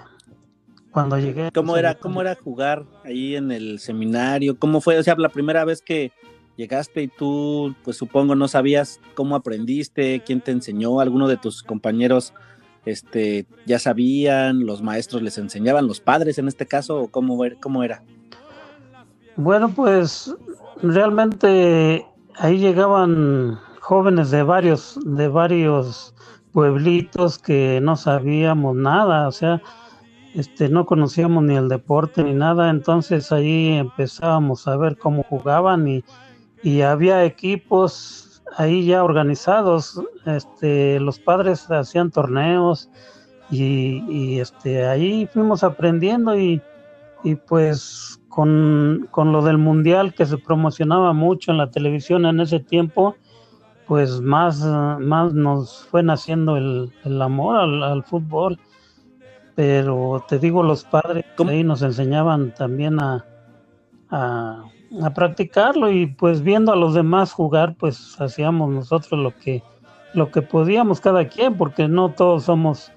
cuando llegué.
¿Cómo era, cómo era jugar ahí en el seminario? ¿Cómo fue? O sea, la primera vez que llegaste y tú, pues supongo, no sabías cómo aprendiste, quién te enseñó, alguno de tus compañeros este, ya sabían, los maestros les enseñaban, los padres en este caso, cómo, cómo era?
Bueno, pues realmente ahí llegaban jóvenes de varios, de varios pueblitos que no sabíamos nada, o sea, este, no conocíamos ni el deporte ni nada, entonces ahí empezábamos a ver cómo jugaban y, y había equipos ahí ya organizados, este, los padres hacían torneos y, y, este, ahí fuimos aprendiendo y, y pues con, con lo del mundial que se promocionaba mucho en la televisión en ese tiempo, pues más, más nos fue naciendo el, el amor al, al fútbol. Pero te digo, los padres ahí nos enseñaban también a, a, a practicarlo y pues viendo a los demás jugar, pues hacíamos nosotros lo que, lo que podíamos cada quien, porque no todos somos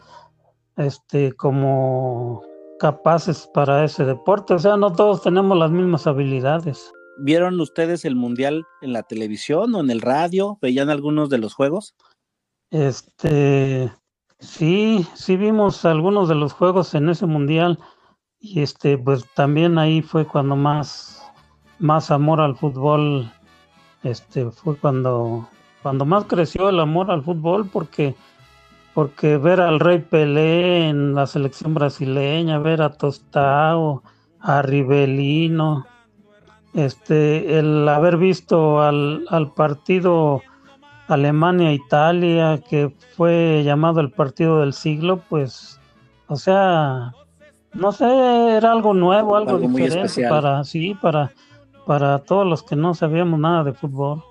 este como capaces para ese deporte, o sea, no todos tenemos las mismas habilidades.
¿Vieron ustedes el mundial en la televisión o en el radio? ¿Veían algunos de los juegos?
Este, sí, sí vimos algunos de los juegos en ese mundial y este, pues también ahí fue cuando más, más amor al fútbol este fue cuando cuando más creció el amor al fútbol porque porque ver al Rey Pelé en la selección brasileña, ver a Tostao, a Rivelino, este, el haber visto al, al partido Alemania-Italia, que fue llamado el partido del siglo, pues, o sea, no sé, era algo nuevo, algo,
Algo muy
diferente
especial.
para, sí, para, para todos los que no sabíamos nada de fútbol.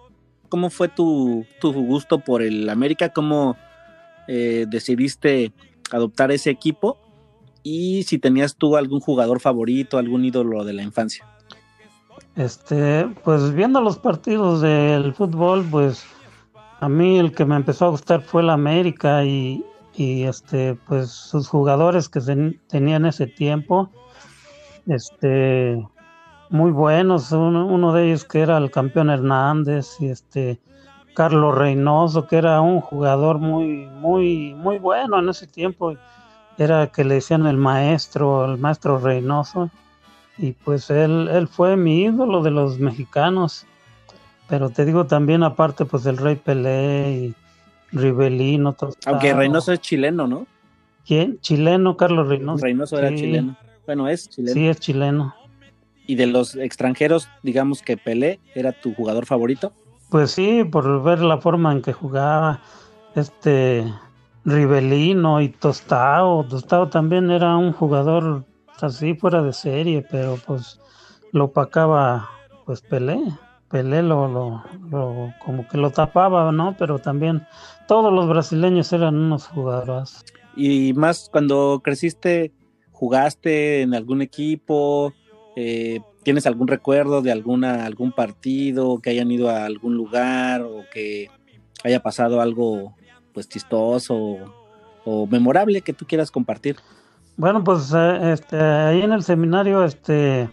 ¿Cómo fue tu, tu gusto por el América? ¿Cómo eh, decidiste adoptar ese equipo? Y si tenías tú algún jugador favorito, algún ídolo de la infancia.
Este, pues viendo los partidos del fútbol, pues a mí el que me empezó a gustar fue el América y, y este, pues sus jugadores que se- tenían ese tiempo, este, muy buenos. Uno, uno de ellos que era el campeón Hernández y este Carlos Reynoso, que era un jugador muy, muy, muy bueno en ese tiempo. Era que le decían el maestro, el maestro Reynoso. Y pues él, él fue mi ídolo de los mexicanos. Pero te digo también aparte pues el Rey Pelé y Rivelino. Tostado.
Aunque Reynoso es chileno, ¿no?
¿Quién? Chileno, Carlos Reynoso.
Reynoso era
Sí.
chileno. Bueno, es chileno.
Sí, es chileno.
Y de los extranjeros, digamos que Pelé era tu jugador favorito.
Pues sí, por ver la forma en que jugaba este Rivelino y Tostao. Tostao también era un jugador así fuera de serie, pero pues lo opacaba pues Pelé. Pelé lo, lo, lo- como que lo tapaba, ¿no? Pero también todos los brasileños eran unos jugadores.
Y más cuando creciste, jugaste en algún equipo, eh, ¿tienes algún recuerdo de alguna, algún partido, que hayan ido a algún lugar o que haya pasado algo pues chistoso o, memorable que tú quieras compartir?
Bueno, pues eh, este, ahí en el seminario, este,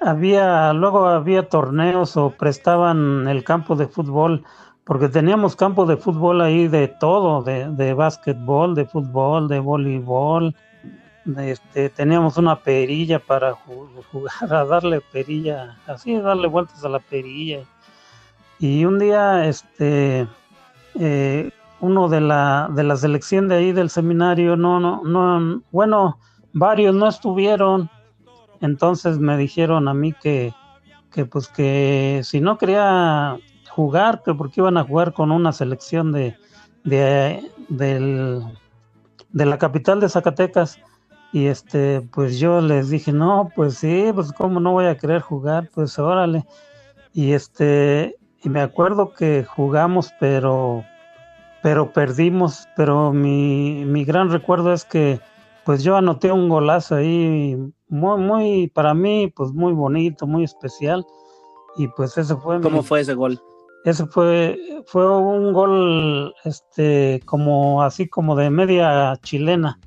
había, luego había torneos o prestaban el campo de fútbol, porque teníamos campo de fútbol ahí de todo, de, de básquetbol, de fútbol, de voleibol, este, teníamos una perilla para ju- jugar a darle perilla, así darle vueltas a la perilla. Y un día, este, eh, uno de la, de la selección de ahí del seminario, no, no, no, bueno, varios no estuvieron. Entonces me dijeron a mí que, que pues que si no quería jugar, que porque iban a jugar con una selección de, de, del- de la capital de Zacatecas. Y este, pues yo les dije, no, pues sí, pues cómo no voy a querer jugar, pues órale. Y este, y me acuerdo que jugamos, pero pero perdimos, pero mi, mi gran recuerdo es que pues yo anoté un golazo ahí muy, muy, para mí, pues muy bonito, muy especial, y pues ese fue
¿Cómo
mi-
fue ese gol?
ese fue, fue un gol, este, como así como de media chilena,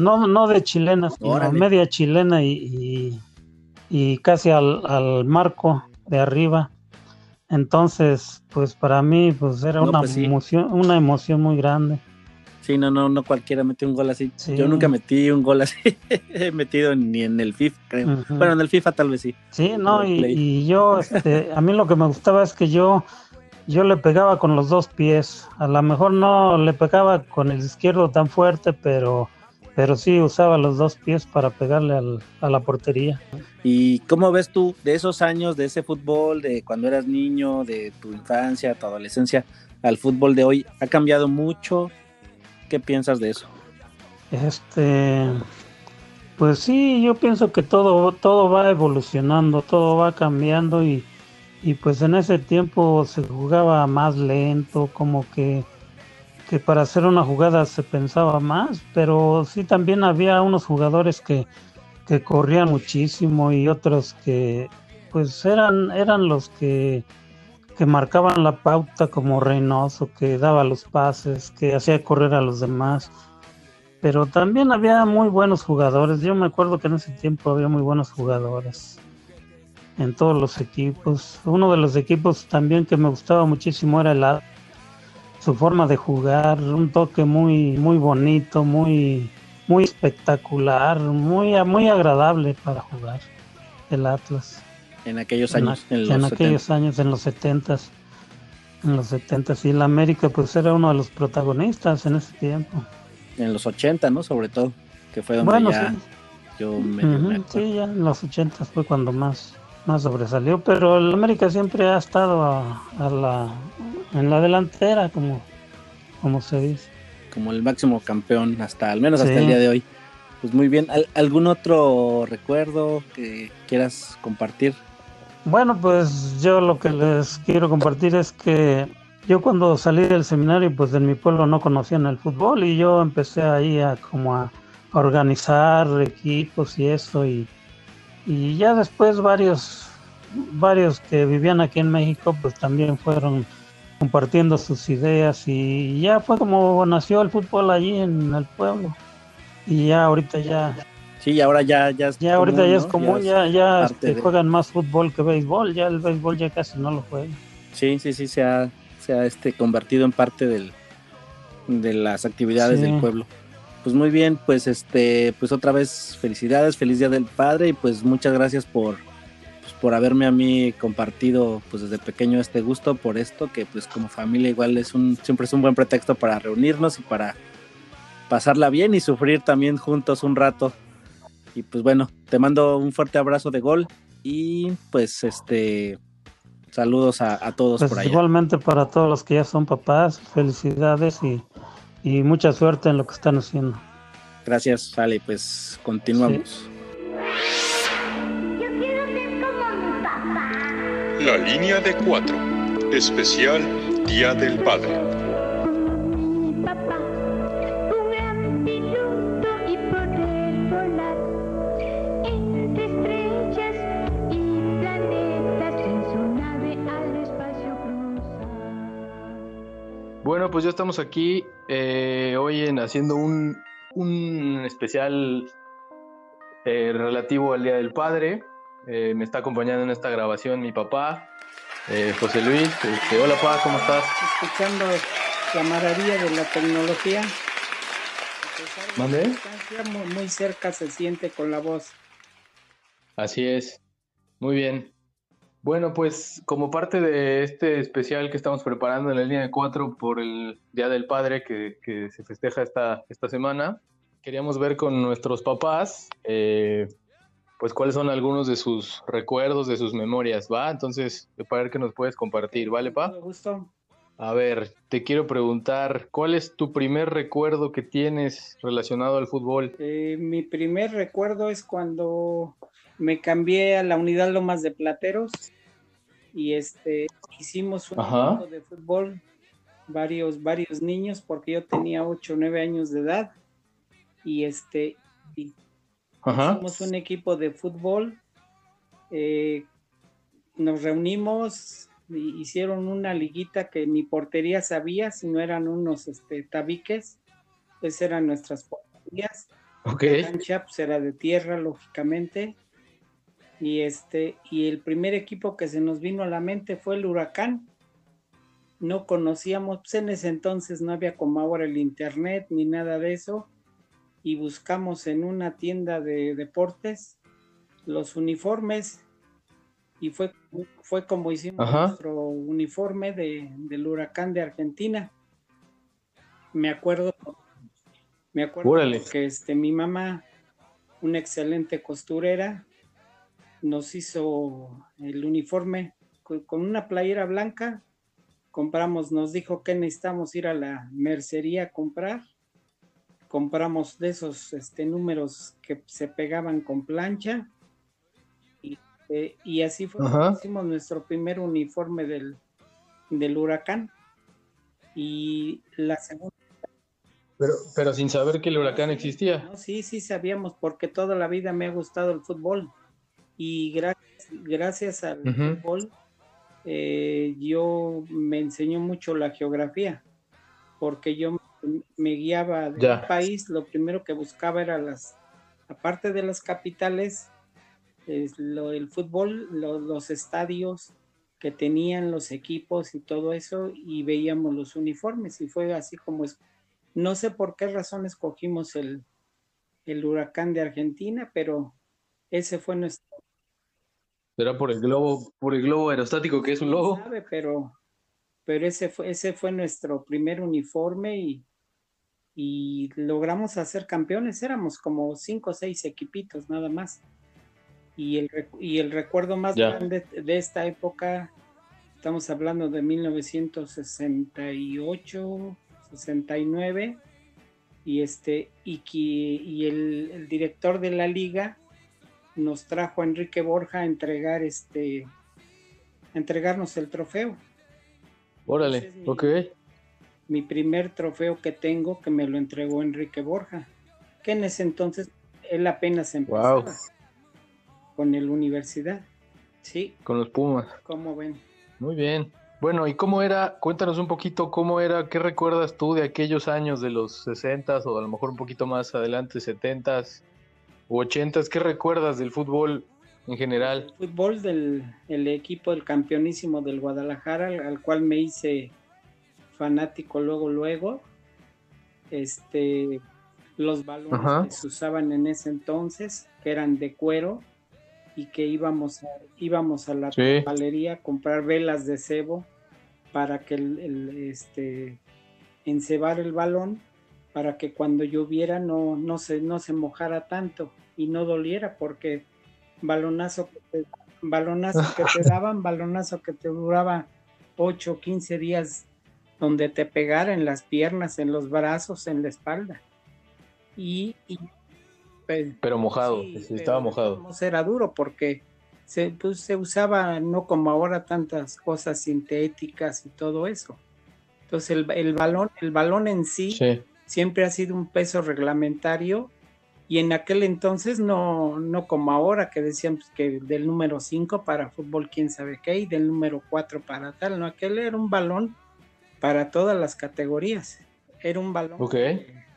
no, no de chilena, sino media chilena y, y, y casi al, al marco de arriba. Entonces, pues para mí, pues era
No,
una
pues sí.
emoción, una emoción muy grande.
Sí, no, no, no cualquiera metió un gol así.
Sí.
Yo nunca metí un gol así. He metido ni en el FIFA, creo. Bueno, en el FIFA tal vez sí.
Sí, no, y, y yo, este, a mí lo que me gustaba es que yo, yo le pegaba con los dos pies. A lo mejor no le pegaba con el izquierdo tan fuerte, pero, pero sí usaba los dos pies para pegarle al- a la portería.
¿Y cómo ves tú de esos años, de ese fútbol, de cuando eras niño, de tu infancia, tu adolescencia, al fútbol de hoy? ¿Ha cambiado mucho? ¿Qué piensas de eso?
Este, pues sí, yo pienso que todo, todo va evolucionando, todo va cambiando y, y pues en ese tiempo se jugaba más lento, como que, que para hacer una jugada se pensaba más, pero sí también había unos jugadores que, que corrían muchísimo y otros que pues eran, eran los que que marcaban la pauta como Reynoso, que daba los pases, que hacía correr a los demás. Pero también había muy buenos jugadores. Yo me acuerdo que en ese tiempo había muy buenos jugadores en todos los equipos. Uno de los equipos también que me gustaba muchísimo era el Atlas. Su forma de jugar, un toque muy, muy bonito, muy, muy espectacular, muy, muy agradable para jugar el Atlas
En aquellos años, en los
en
70.
aquellos años, en los setentas. En los 70 sí, la América pues era uno de los protagonistas en ese tiempo.
En los 80, ¿no? Sobre todo, que fue donde
Bueno,
ya
sí.
yo me, acuerdo.
sí, ya en los 80 fue cuando más, más sobresalió, pero el América siempre ha estado a, a la, en la delantera, como, como se dice.
como el máximo campeón hasta al menos hasta el día de hoy. Pues muy bien, ¿Al- ¿algún otro recuerdo que quieras compartir?
Bueno, pues yo lo que les quiero compartir es que yo cuando salí del seminario, pues en mi pueblo no conocían el fútbol y yo empecé ahí a como a organizar equipos y eso y, y ya después varios varios que vivían aquí en México pues también fueron compartiendo sus ideas y ya fue como nació el fútbol allí en el pueblo y ya ahorita ya
Sí, ahora ya, ya es
ya ahorita ya es común, ya, ya este,
de-
juegan más fútbol que béisbol, ya el béisbol ya casi no lo juegan.
Sí, sí, sí, se ha, se ha este, convertido en parte del, de las actividades
Sí.
del pueblo. Pues muy bien, pues este, pues otra vez felicidades, feliz día del padre y pues muchas gracias por, por haberme a mí compartido pues desde pequeño este gusto por esto, que pues como familia igual es un, siempre es un buen pretexto para reunirnos y para pasarla bien y sufrir también juntos un rato. Y pues bueno, te mando un fuerte abrazo de gol y pues este saludos a, a todos
Pues
por allá.
igualmente para todos los que ya son papás, felicidades y, y mucha suerte en lo que están haciendo.
Gracias, Sale, pues continuamos.
La línea de cuatro. Especial Día del Padre.
Bueno, pues ya estamos aquí eh, hoy en haciendo un, un especial eh, relativo al Día del Padre. Eh, me está acompañando en esta grabación mi papá, eh, José Luis. Este, hola, papá, ¿cómo estás?
Escuchando la maravilla de la tecnología.
¿Mande?
Muy, muy cerca se siente con la voz.
Así es. Muy bien. Bueno, pues como parte de este especial que estamos preparando en la línea de cuatro por el Día del Padre que, que se festeja esta, esta semana, queríamos ver con nuestros papás, eh, pues cuáles son algunos de sus recuerdos, de sus memorias, ¿va? Entonces, para ver qué nos puedes compartir, ¿vale, pa?
gusto.
A ver, te quiero preguntar, ¿cuál es tu primer recuerdo que tienes relacionado al fútbol?
Eh, mi primer recuerdo es cuando me cambié a la unidad Lomas de Plateros y este hicimos un equipo de fútbol, varios, varios niños, porque yo tenía 8 o 9 años de edad, y este y
Ajá.
hicimos un equipo de fútbol, eh, nos reunimos, hicieron una liguita que ni portería sabía, si no eran unos este, tabiques, esas eran nuestras porterías. La cancha pues, era de tierra, lógicamente. Y este, y el primer equipo que se nos vino a la mente fue el Huracán. No conocíamos, pues en ese entonces no había como ahora el internet ni nada de eso. Y buscamos en una tienda de deportes los uniformes. Y fue, fue como hicimos
Ajá.
nuestro uniforme de, del Huracán de Argentina. Me acuerdo me acuerdo
Órale.
que este, mi mamá, una excelente costurera, nos hizo el uniforme co- con una playera blanca. Compramos, nos dijo que necesitamos ir a la mercería a comprar. Compramos de esos este, números que se pegaban con plancha. Y, eh, y así fue como hicimos nuestro primer uniforme del, del huracán. Y la segunda
Pero, pero sin saber que el huracán existía.
no, sí, sí sabíamos, porque toda la vida me ha gustado el fútbol. Y gracias, gracias al fútbol, eh, yo me enseñó mucho la geografía, porque yo me guiaba del
Ya.
país, lo primero que buscaba era las, aparte de las capitales, es lo, el fútbol, lo- los estadios que tenían los equipos y todo eso, y veíamos los uniformes, y fue así como es. No sé por qué razón escogimos el, el huracán de Argentina, pero ese fue nuestro
¿Será por el globo, por el globo aerostático que es un lobo?
sabe, pero pero ese fue, ese fue nuestro primer uniforme y, y logramos hacer campeones, éramos como cinco o seis equipitos nada más. Y el, y el recuerdo más grande de esta época, estamos hablando de 1968, 69, y este, y, que, y el, el director de la liga nos trajo a Enrique Borja a entregar este, a entregarnos el trofeo.
Órale, ok.
Mi primer trofeo que tengo que me lo entregó Enrique Borja, que en ese entonces él apenas empezaba
Wow.
con el universidad. Sí,
Con los Pumas.
como ven.
Muy bien. Bueno, ¿y cómo era? Cuéntanos un poquito cómo era, qué recuerdas tú de aquellos años de los 60s o a lo mejor un poquito más adelante, 70s u 80s. ¿Qué recuerdas del fútbol en general?
Fútbol del el equipo del campeonísimo del Guadalajara, al, al cual me hice fanático luego, luego. Este, los balones
Ajá.
que se usaban en ese entonces, que eran de cuero, y que íbamos a, íbamos a la
Sí.
galería a comprar velas de cebo para que el, el, este encebar el balón para que cuando lloviera no, no se no se mojara tanto y no doliera porque balonazo que te, balonazo que te daban balonazo que te duraba 8 o 15 días donde te pegara en las piernas en los brazos en la espalda y, y pues,
Pero mojado,
Sí,
sí, estaba
pero
mojado.
era duro porque se, pues, se usaba no como ahora tantas cosas sintéticas y todo eso. Entonces el, el balón, el balón en sí,
Sí.
siempre ha sido un peso reglamentario y en aquel entonces no, no como ahora que decían pues, que del número 5 para fútbol quién sabe qué y del número 4 para tal, no, aquel era un balón para todas las categorías. Era un balón
Ok.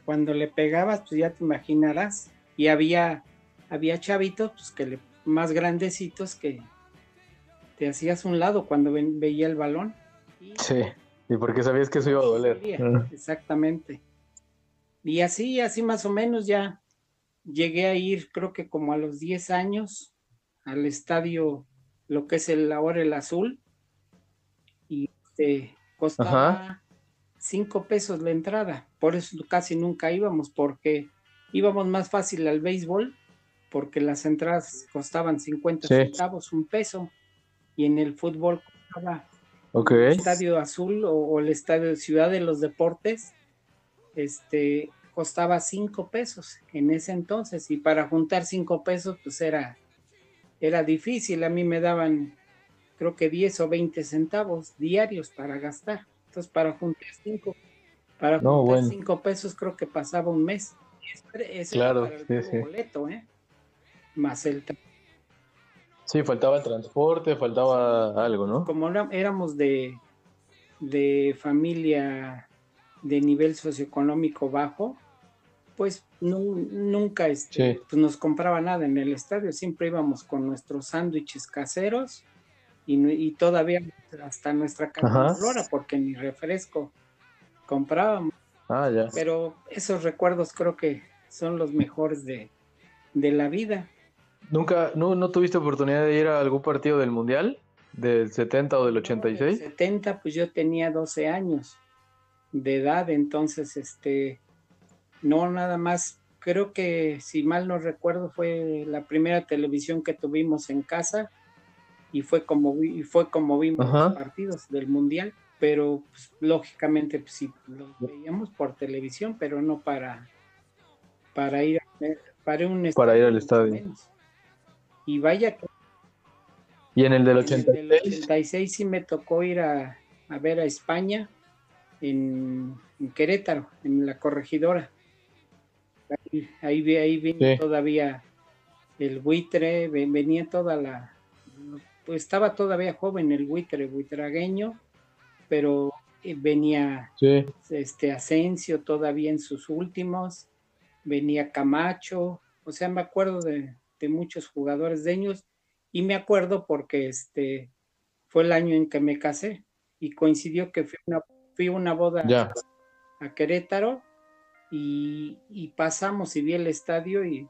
cuando le pegabas, pues ya te imaginarás. Y había, había chavitos pues, que le, más grandecitos que te hacías un lado cuando ven- veía el balón.
Sí. Y porque sabías que eso iba a doler.
Sabía. Exactamente. Y así, así más o menos ya llegué a ir, creo que como a los 10 años, al estadio, lo que es el ahora el azul. Y este, costaba
Ajá.
cinco pesos la entrada. Por eso casi nunca íbamos, porque íbamos más fácil al béisbol, porque las entradas costaban 50
Sí.
centavos, un peso. Y en el fútbol costaba
Ok.
el Estadio Azul o, o el Estadio Ciudad de los Deportes, este, costaba cinco pesos en ese entonces y para juntar cinco pesos pues era, era difícil, a mí me daban creo que 10 o 20 centavos diarios para gastar, entonces para juntar cinco, para
No,
juntar
bueno.
cinco pesos creo que pasaba un mes, Eso
Claro,
era para el
sí, sí.
boleto, ¿eh? más el
Sí, faltaba el transporte, faltaba algo, ¿no?
como éramos de, de familia de nivel socioeconómico bajo, pues nu- nunca este,
Sí.
pues nos compraba nada en el estadio, siempre íbamos con nuestros sándwiches caseros y, y todavía hasta nuestra
Ajá.
calculadora, porque ni refresco comprábamos,
Ah, ya.
pero esos recuerdos creo que son los mejores de, de la vida.
¿Nunca, no, no tuviste oportunidad de ir a algún partido del Mundial? ¿Del 70 o del 86?
70, pues yo tenía 12 años de edad, entonces, este, no nada más, creo que si mal no recuerdo fue la primera televisión que tuvimos en casa y fue como, vi- y fue como vimos
Ajá.
los partidos del Mundial, pero pues, lógicamente pues, sí, los veíamos por televisión, pero no para, para ir a para un
Para ir al estadio.
menos. Y vaya que
¿Y en el del
en el del
86?
86 sí me tocó ir a, a ver a España en, en Querétaro, en la corregidora. Ahí, ahí, ahí vino
Sí.
todavía el buitre, ve- venía toda la... Pues estaba todavía joven el buitre, buitragueño, pero eh, venía
Sí.
este Asensio todavía en sus últimos, venía Camacho, o sea, me acuerdo de, de muchos jugadores de ellos y me acuerdo porque este fue el año en que me casé y coincidió que fui una, fui una boda
Ya.
a Querétaro y, y pasamos y vi el estadio y,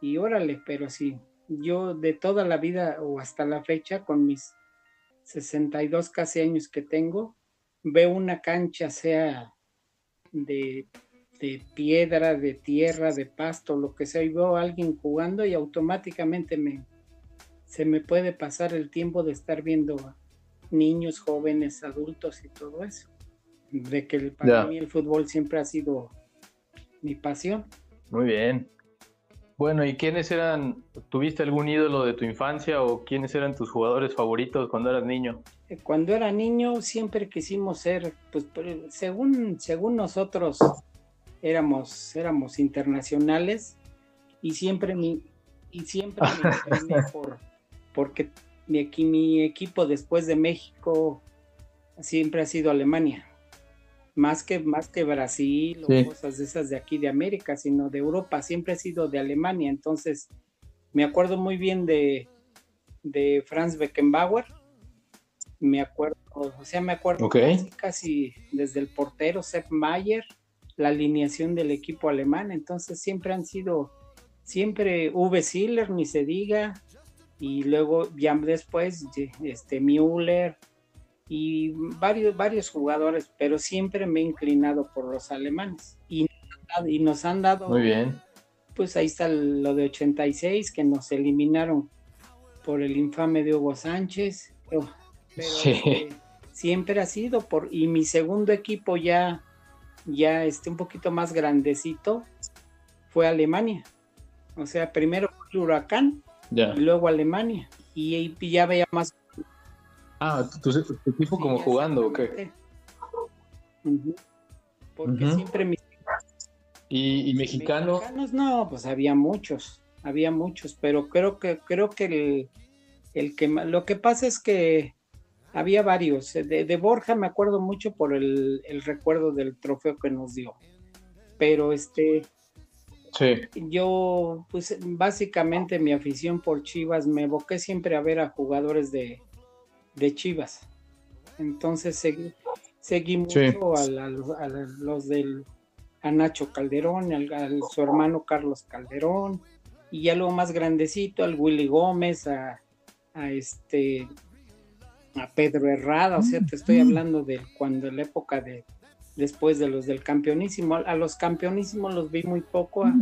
y órale, pero sí, yo de toda la vida o hasta la fecha con mis 62 casi años que tengo, veo una cancha, sea de, de piedra, de tierra, de pasto, lo que sea, y veo a alguien jugando y automáticamente me, se me puede pasar el tiempo de estar viendo a niños, jóvenes, adultos y todo eso. De que el- para mí el fútbol siempre ha sido mi pasión.
Muy bien. Bueno, ¿y quiénes eran, tuviste algún ídolo de tu infancia o quiénes eran tus jugadores favoritos cuando eras niño?
Eh, Cuando era niño siempre quisimos ser, pues según, según nosotros éramos, éramos internacionales y siempre mi, y siempre me por, porque mi, mi equipo después de México siempre ha sido Alemania. Más que, más que Brasil o cosas de esas de aquí de América, sino de Europa, siempre ha sido de Alemania. Entonces, me acuerdo muy bien de, de Franz Beckenbauer, me acuerdo, o sea, me acuerdo casi, casi desde el portero Sepp Mayer, la alineación del equipo alemán, entonces siempre han sido, siempre Uwe Siller, ni se diga, y luego ya después este Müller y varios, varios jugadores, pero siempre me he inclinado por los alemanes y, y nos han dado
Muy bien.
pues ahí está lo de 86 que nos eliminaron por el infame de Hugo Sánchez. Pero, pero,
Sí.
este, siempre ha sido por y mi segundo equipo ya ya este un poquito más grandecito fue Alemania. O sea, primero fue el Huracán
Ya.
y luego Alemania y, ahí ya veía más
Ah, tu, tu- tu equipo como jugando, ¿o qué?
Ujú. porque siempre mis
¿Y, y mexicano?
mexicanos no, pues había muchos, había muchos, pero creo que creo que el, el que lo que pasa es que había varios. De, de Borja me acuerdo mucho por el, el recuerdo del trofeo que nos dio. Pero este
Sí.
yo pues básicamente mi afición por Chivas me evoqué siempre a ver a jugadores de, de Chivas. Entonces seguí, seguí mucho
Sí.
al- al- a los del a Nacho Calderón, al, al- su hermano Carlos Calderón, y ya luego más grandecito, al Willy Gómez, a, a este a Pedro Herrada, o sea, te estoy hablando de cuando la época de después de los del campeonísimo, a los campeonísimos los vi muy poco, a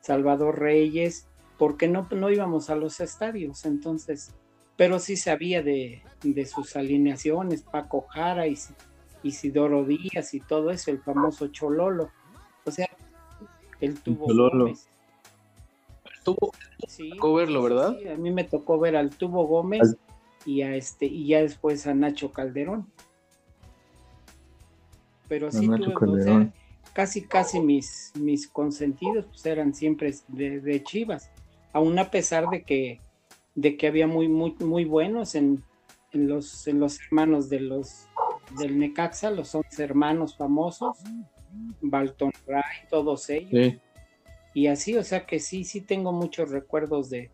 Salvador Reyes, porque no, no íbamos a los estadios, entonces, pero sí sabía de, de sus alineaciones, Paco Jara, Is- Isidoro Díaz y todo eso, el famoso Chololo, o sea, el tubo
Chololo.
Gómez.
Tuvo,
Sí,
tocó verlo, ¿verdad?
sí, a mí me tocó ver al Tubo Gómez
Al-
y a este y ya después a Nacho Calderón. Pero sí
Nacho
tuve, o sea,
Calderón.
casi casi mis mis consentidos pues eran siempre de, de Chivas, aún a pesar de que de que había muy muy muy buenos en, en los en los hermanos de los del Necaxa, los 11 hermanos famosos, Balton Ray, todos ellos
Sí.
y así, o sea que sí, sí tengo muchos recuerdos de,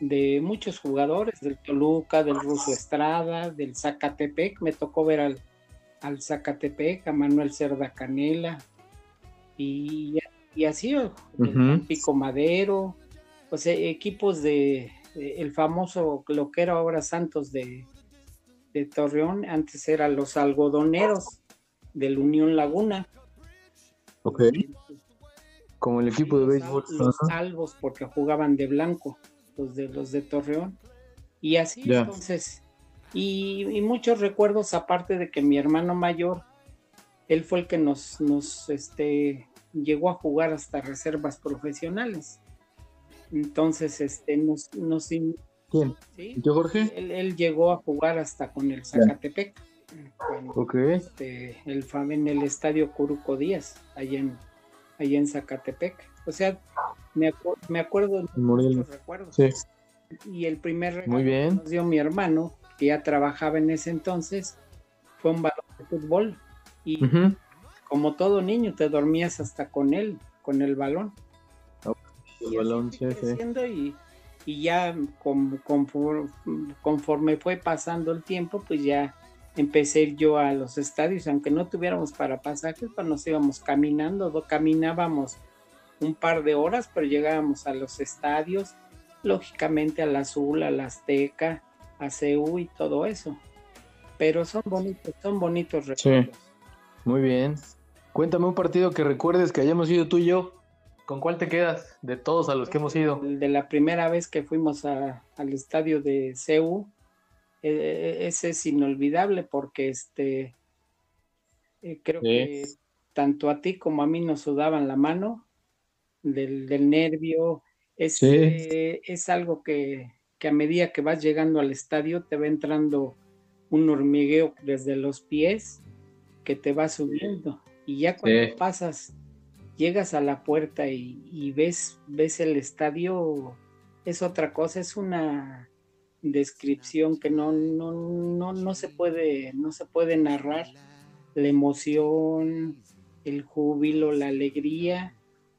de muchos jugadores, del Toluca, del Ruso Estrada, del Zacatepec, me tocó ver al, al Zacatepec, a Manuel Cerda Canela, y, y así,
Ujú.
Pico Madero, o sea, equipos de- el famoso, lo que era ahora Santos de, de Torreón, antes eran los algodoneros del Unión Laguna,
Ok. Como el equipo de béisbol.
los
Ajá.
albos porque jugaban de blanco, los de los de Torreón. Y así entonces, y, y muchos recuerdos aparte de que mi hermano mayor, él fue el que nos, nos este, llegó a jugar hasta reservas profesionales. Entonces, este, nos, nos in-
¿Quién?
Sí.
¿Y tú, Jorge?
él, él llegó a jugar hasta con el Zacatepec. cuando,
Ok.
este, el fam- en el estadio Curuco Díaz, allá en, allá en Zacatepec. O sea, me, acu- me acuerdo de muchos recuerdos.
Sí.
Y el primer regalo
Muy bien.
que nos dio mi hermano, que ya trabajaba en ese entonces, fue un balón de fútbol. Y como todo niño, te dormías hasta con él, con el balón.
El sí.
y, y ya com- confor- conforme fue pasando el tiempo, pues ya empecé a yo a los estadios, aunque no tuviéramos para pasajes, pues nos íbamos caminando, do- caminábamos un par de horas, pero llegábamos a los estadios, lógicamente al Azul, al Azteca, a CEU y todo eso. pero son bonitos, son bonitos
Sí.
recuerdos.
Muy bien. Cuéntame un partido que recuerdes que hayamos ido tú y yo. ¿Con cuál te quedas de todos a los que hemos ido?
De la primera vez que fuimos a- al estadio de CEU, eh, ese es inolvidable porque este eh, creo
Sí.
que tanto a ti como a mí nos sudaban la mano del, del nervio. Es,
Sí.
eh, es algo que, que a medida que vas llegando al estadio te va entrando un hormigueo desde los pies que te va subiendo. Y ya cuando
Sí.
pasas, llegas a la puerta y, y ves, ves el estadio, es otra cosa, es una descripción que no, no, no, no se puede, no se puede narrar. La emoción, el júbilo, la alegría,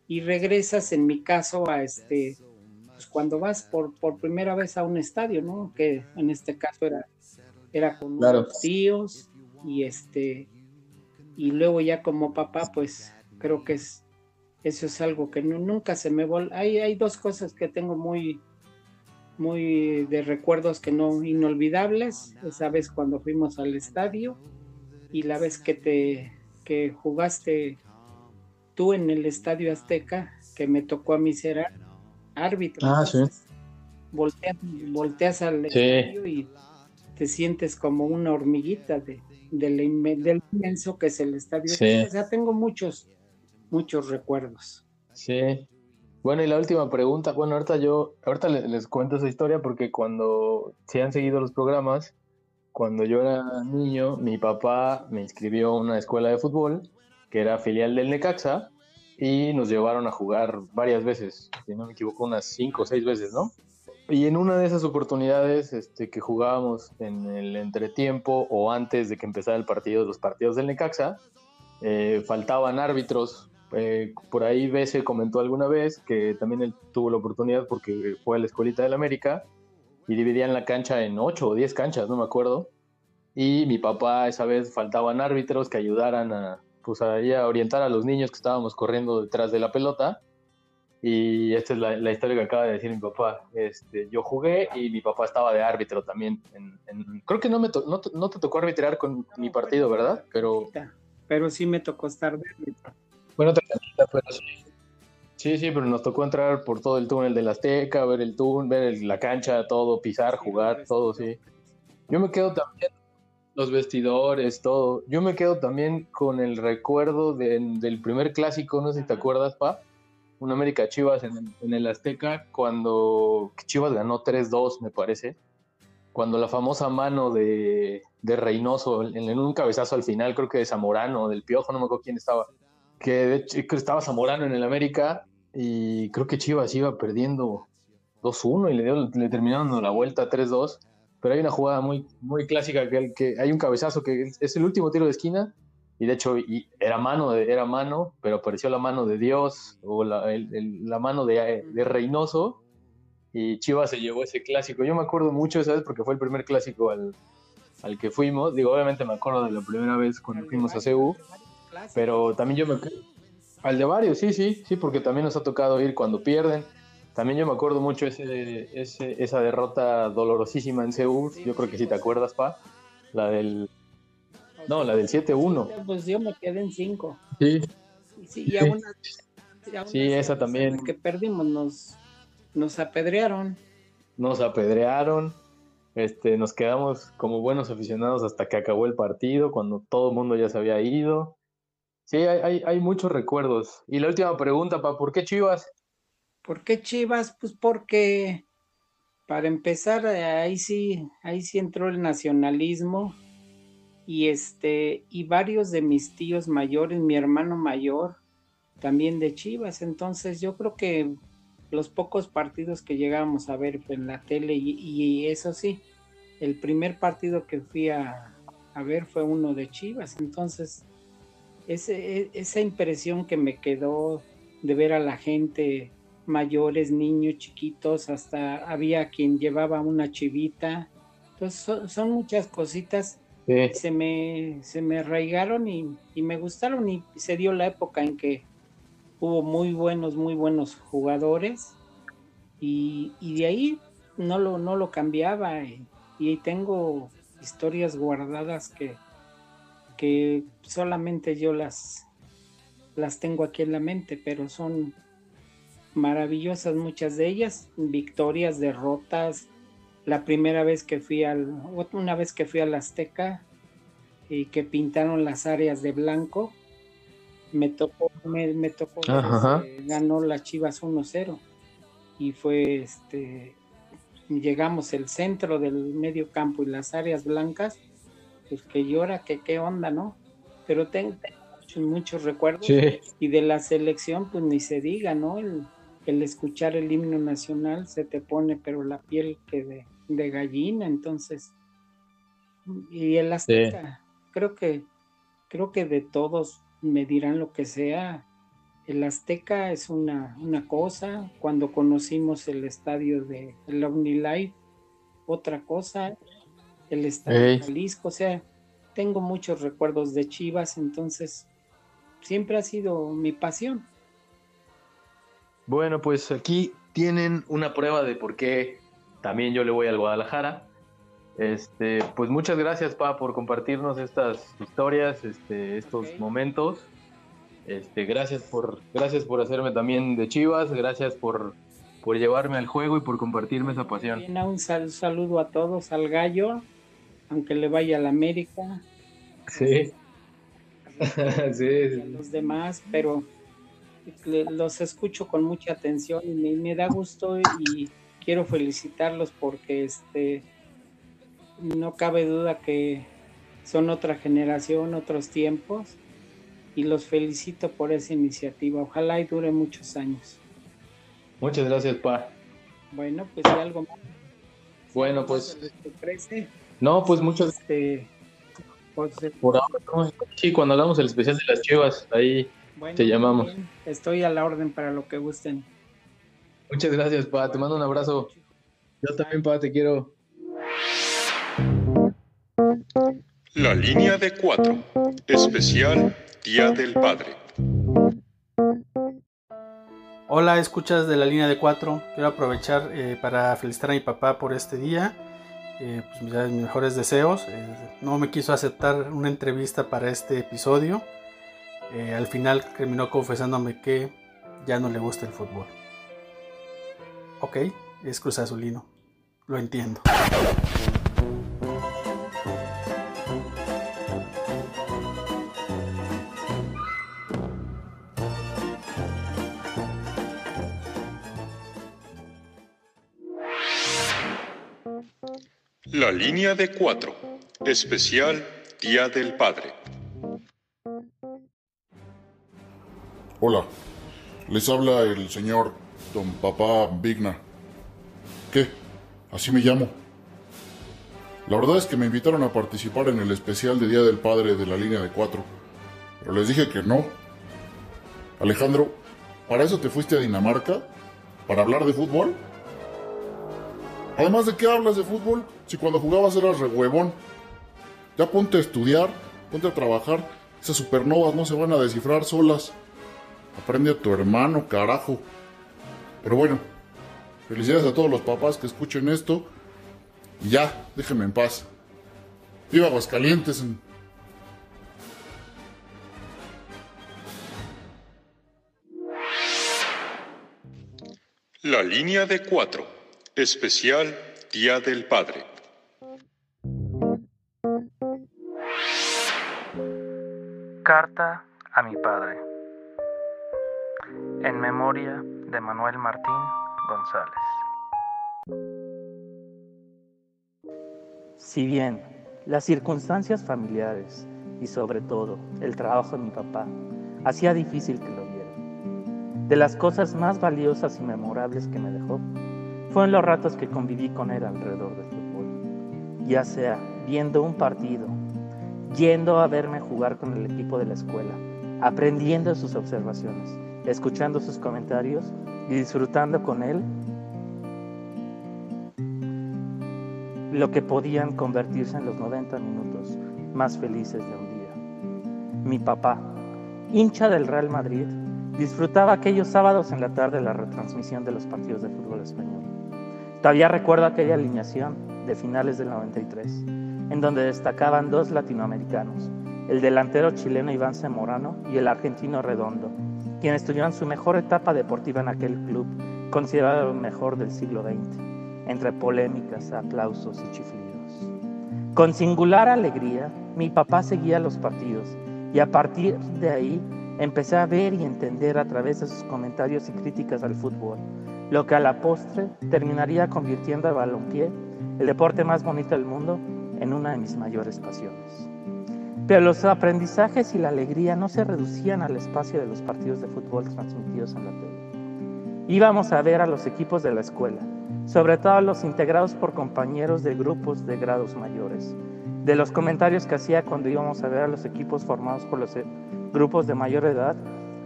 y regresas en mi caso a este, pues cuando vas por, por primera vez a un estadio, ¿no? Que en este caso era, era con
Claro.
unos tíos y este, y luego ya como papá, pues creo que es, eso es algo que nu- nunca se me vol... Hay, hay dos cosas que tengo muy, muy de recuerdos que no inolvidables. Esa vez cuando fuimos al estadio y la vez que te que jugaste tú en el Estadio Azteca, que me tocó a mí ser árbitro.
Ah, sí.
Volteas, volteas al
Sí.
estadio y te sientes como una hormiguita de, del, inme- del inmenso que es el estadio.
Sí.
O sea, tengo muchos, muchos recuerdos.
Sí. Bueno, y la última pregunta, bueno, ahorita yo, ahorita le- les, cuento esa historia porque cuando se han seguido los programas, cuando yo era niño, mi papá me inscribió a una escuela de fútbol que era filial del Necaxa y nos llevaron a jugar varias veces, si no me equivoco, unas cinco o seis veces, ¿no? Y en una de esas oportunidades este, que jugábamos en el entretiempo o antes de que empezara el partido, los partidos del Necaxa, eh, faltaban árbitros. Eh, por ahí Bese comentó alguna vez que también él tuvo la oportunidad porque fue a la escuelita del América y dividían la cancha en ocho o diez canchas, no me acuerdo. Y mi papá esa vez faltaban árbitros que ayudaran a, pues a orientar a los niños que estábamos corriendo detrás de la pelota. Y esta es la, historia que acaba de decir mi papá. Este, yo jugué y mi papá estaba de árbitro también. creo que no, me to- no, no te tocó arbitrar con mi partido, ¿verdad? Pero
Pero sí me tocó estar de árbitro.
Bueno, tranquila, pero sí. Sí, sí, pero nos tocó entrar por todo el túnel del Azteca, ver el túnel, ver el- la cancha, todo, pisar, jugar, todo, sí. Yo me quedo también, los vestidores, todo. Yo me quedo también con el recuerdo de- del primer clásico, no sé si te acuerdas, Pa, un América Chivas en el, en el Azteca, cuando Chivas ganó 3-2, me parece. Cuando la famosa mano de, de Reynoso, en, en un cabezazo al final, creo que de Zamorano, del Piojo, no me acuerdo quién estaba que de hecho, estaba Zamorano en el América y creo que Chivas iba perdiendo 2-1 y le, dio- le terminaron la vuelta 3-2. Pero hay una jugada muy, muy clásica que, que hay un cabezazo que es- el último tiro de esquina y de hecho y era mano, de- era mano, pero apareció la mano de Dios o la, el- el- la mano de, de Reynoso y Chivas se llevó ese clásico. Yo me acuerdo mucho esa vez porque fue el primer clásico al, al que fuimos. Digo, obviamente me acuerdo de la primera vez cuando fuimos a CU, pero también yo me al de varios, sí, sí, sí, porque también nos ha tocado ir cuando pierden. También yo me acuerdo mucho ese, ese- esa derrota dolorosísima en CU. Yo creo que sí te acuerdas, Pa. La del. No, la del 7-1.
Pues yo me quedé en cinco.
Sí.
Y, sí, y aún, aún
Sí,
así,
esa
a pesar
también.
que perdimos, nos, nos apedrearon.
Nos apedrearon. Este, nos quedamos como buenos aficionados hasta que acabó el partido, cuando todo el mundo ya se había ido. Sí, hay, hay, hay muchos recuerdos. Y la última pregunta, Pa, ¿por qué Chivas?
¿Por qué Chivas? Pues porque para empezar, ahí sí, ahí sí entró el nacionalismo y este, y varios de mis tíos mayores, mi hermano mayor, también de Chivas. Entonces yo creo que los pocos partidos que llegábamos a ver en la tele, y, y eso sí, el primer partido que fui a, a ver fue uno de Chivas. Entonces, ese, esa impresión que me quedó de ver a la gente mayores, niños, chiquitos, hasta había quien llevaba una chivita. Entonces son, son muchas cositas que se me, se me arraigaron y, y me gustaron y se dio la época en que hubo muy buenos, muy buenos jugadores y, y de ahí no lo, no lo cambiaba y, y tengo historias guardadas que, que solamente yo las, las tengo aquí en la mente, pero son maravillosas muchas de ellas, victorias, derrotas. La primera vez que fui al, una vez que fui al Azteca y que pintaron las áreas de blanco, me tocó, me, me tocó, este, ganó las Chivas 1-0 y fue este, llegamos el centro del medio campo y las áreas blancas, pues que llora, que qué onda, ¿no? Pero tengo, tengo muchos, muchos recuerdos
Sí.
y de la selección, pues ni se diga, ¿no? El, el escuchar el himno nacional se te pone, pero la piel que de, de gallina, entonces. Y el Azteca, creo que, creo que de todos me dirán lo que sea. El Azteca es una, una cosa, cuando conocimos el estadio de el OmniLife, otra cosa, el estadio de
Ey.
Jalisco, o sea, tengo muchos recuerdos de Chivas, entonces siempre ha sido mi pasión.
Bueno, pues aquí tienen una prueba de por qué también yo le voy al Guadalajara. Este, pues muchas gracias, Pa, por compartirnos estas historias, este, estos momentos. Este, gracias por, gracias por hacerme también de Chivas, gracias por, por llevarme al juego y por compartirme esa pasión.
Bien, un sal- saludo a todos, al gallo, aunque le vaya a la América,
Sí.
a
sí.
los demás, pero los escucho con mucha atención y me, me da gusto y quiero felicitarlos porque este no cabe duda que son otra generación, otros tiempos y los felicito por esa iniciativa. Ojalá y dure muchos años.
Muchas gracias, Pa.
Bueno, pues si algo más
Bueno, pues,
te
no, pues muchas
este, pues,
por ahora. ¿no? Sí, cuando hagamos el especial de las Chivas, ahí
bueno,
te llamamos.
bien, estoy a la orden para lo que gusten.
Muchas gracias, Pa. Te mando un abrazo. Yo también, Pa, te quiero.
La línea de cuatro. Especial Día del Padre.
Hola, escuchas de la línea de 4. Quiero aprovechar eh, para felicitar a mi papá por este día. Eh, pues, mis mejores deseos. Eh, no me quiso aceptar una entrevista para este episodio. Eh, al final terminó confesándome que ya no le gusta el fútbol. Ok, es Cruz Azulino. Lo entiendo.
La línea de cuatro. Especial Día del Padre.
Hola, les habla el señor Don Papá Vigna. ¿Qué? Así me llamo. La verdad es que me invitaron a participar en el especial de Día del Padre de la línea de cuatro, pero les dije que no. Alejandro, ¿para eso te fuiste a Dinamarca? ¿Para hablar de fútbol? Además, ¿de qué hablas de fútbol si cuando jugabas eras re huevón? Ya ponte a estudiar, ponte a trabajar. Esas supernovas no se van a descifrar solas. Aprende a tu hermano, carajo. Pero bueno, felicidades a todos los papás que escuchen esto. Y ya, déjenme en paz. Viva Aguascalientes.
La línea de cuatro. Especial Día del Padre.
Carta a mi padre. En memoria de Manuel Martín González.
Si bien las circunstancias familiares y sobre todo el trabajo de mi papá hacía difícil que lo viera, de las cosas más valiosas y memorables que me dejó fueron los ratos que conviví con él alrededor del fútbol, ya sea viendo un partido, yendo a verme jugar con el equipo de la escuela, aprendiendo sus observaciones, escuchando sus comentarios y disfrutando con él lo que podían convertirse en los 90 minutos más felices de un día. Mi papá, hincha del Real Madrid, disfrutaba aquellos sábados en la tarde la retransmisión de los partidos de fútbol español. Todavía recuerdo aquella alineación de finales del 93, en donde destacaban dos latinoamericanos, el delantero chileno Iván Zamorano y el argentino Redondo, quienes tuvieron su mejor etapa deportiva en aquel club, considerado el mejor del siglo XX, entre polémicas, aplausos y chiflidos. Con singular alegría, mi papá seguía los partidos y a partir de ahí empecé a ver y entender a través de sus comentarios y críticas al fútbol, lo que a la postre terminaría convirtiendo al balompié, el deporte más bonito del mundo, en una de mis mayores pasiones. Pero los aprendizajes y la alegría no se reducían al espacio de los partidos de fútbol transmitidos en la tele. Íbamos a ver a los equipos de la escuela, sobre todo a los integrados por compañeros de grupos de grados mayores, de los comentarios que hacía cuando íbamos a ver a los equipos formados por los grupos de mayor edad,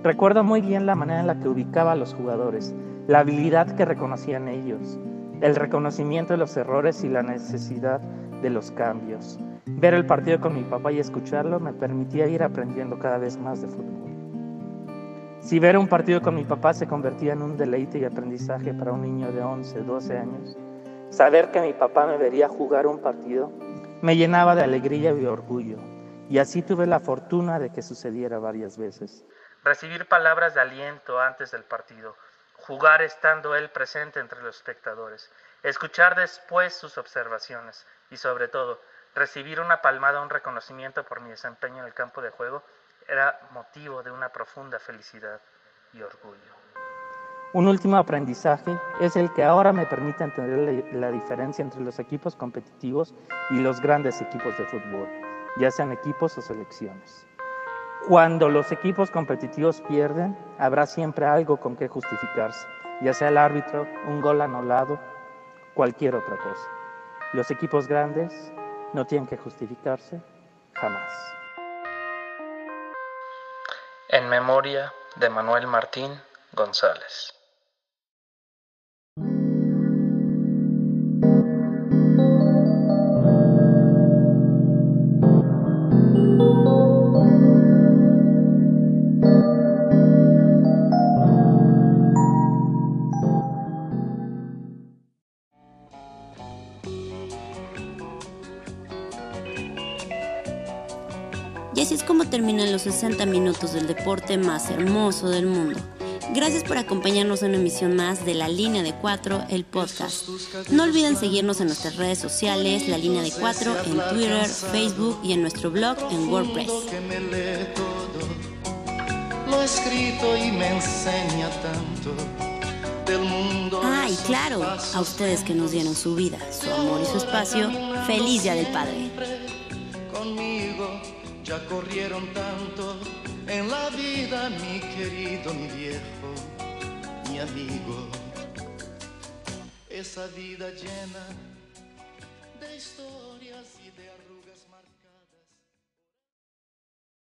recuerdo muy bien la manera en la que ubicaba a los jugadores, la habilidad que reconocían ellos, el reconocimiento de los errores y la necesidad de los cambios. Ver el partido con mi papá y escucharlo me permitía ir aprendiendo cada vez más de fútbol. Si ver un partido con mi papá se convertía en un deleite y aprendizaje para un niño de 11, 12 años, saber que mi papá me vería jugar un partido me llenaba de alegría y orgullo, y así tuve la fortuna de que sucediera varias veces. Recibir palabras de aliento antes del partido, jugar estando él presente entre los espectadores, escuchar después sus observaciones y sobre todo recibir una palmada, un reconocimiento por mi desempeño en el campo de juego era motivo de una profunda felicidad y orgullo. Un último aprendizaje es el que ahora me permite entender la, diferencia entre los equipos competitivos y los grandes equipos de fútbol, ya sean equipos o selecciones. Cuando los equipos competitivos pierden, habrá siempre algo con que justificarse, ya sea el árbitro, un gol anulado, cualquier otra cosa. Los equipos grandes no tienen que justificarse jamás. En memoria de Manuel Martín González.
Los 60 minutos del deporte más hermoso del mundo. Gracias por acompañarnos en una emisión más de La Línea de Cuatro, el podcast. No olviden seguirnos en nuestras redes sociales, La Línea de Cuatro, en Twitter, Facebook y en nuestro blog en WordPress.
lo escrito y me enseña tanto del mundo.
Ah, y claro, a ustedes que nos dieron su vida, su amor y su espacio, feliz Día del Padre.
Ya corrieron tanto en la vida, mi querido, mi viejo, mi amigo. Esa vida llena de historias.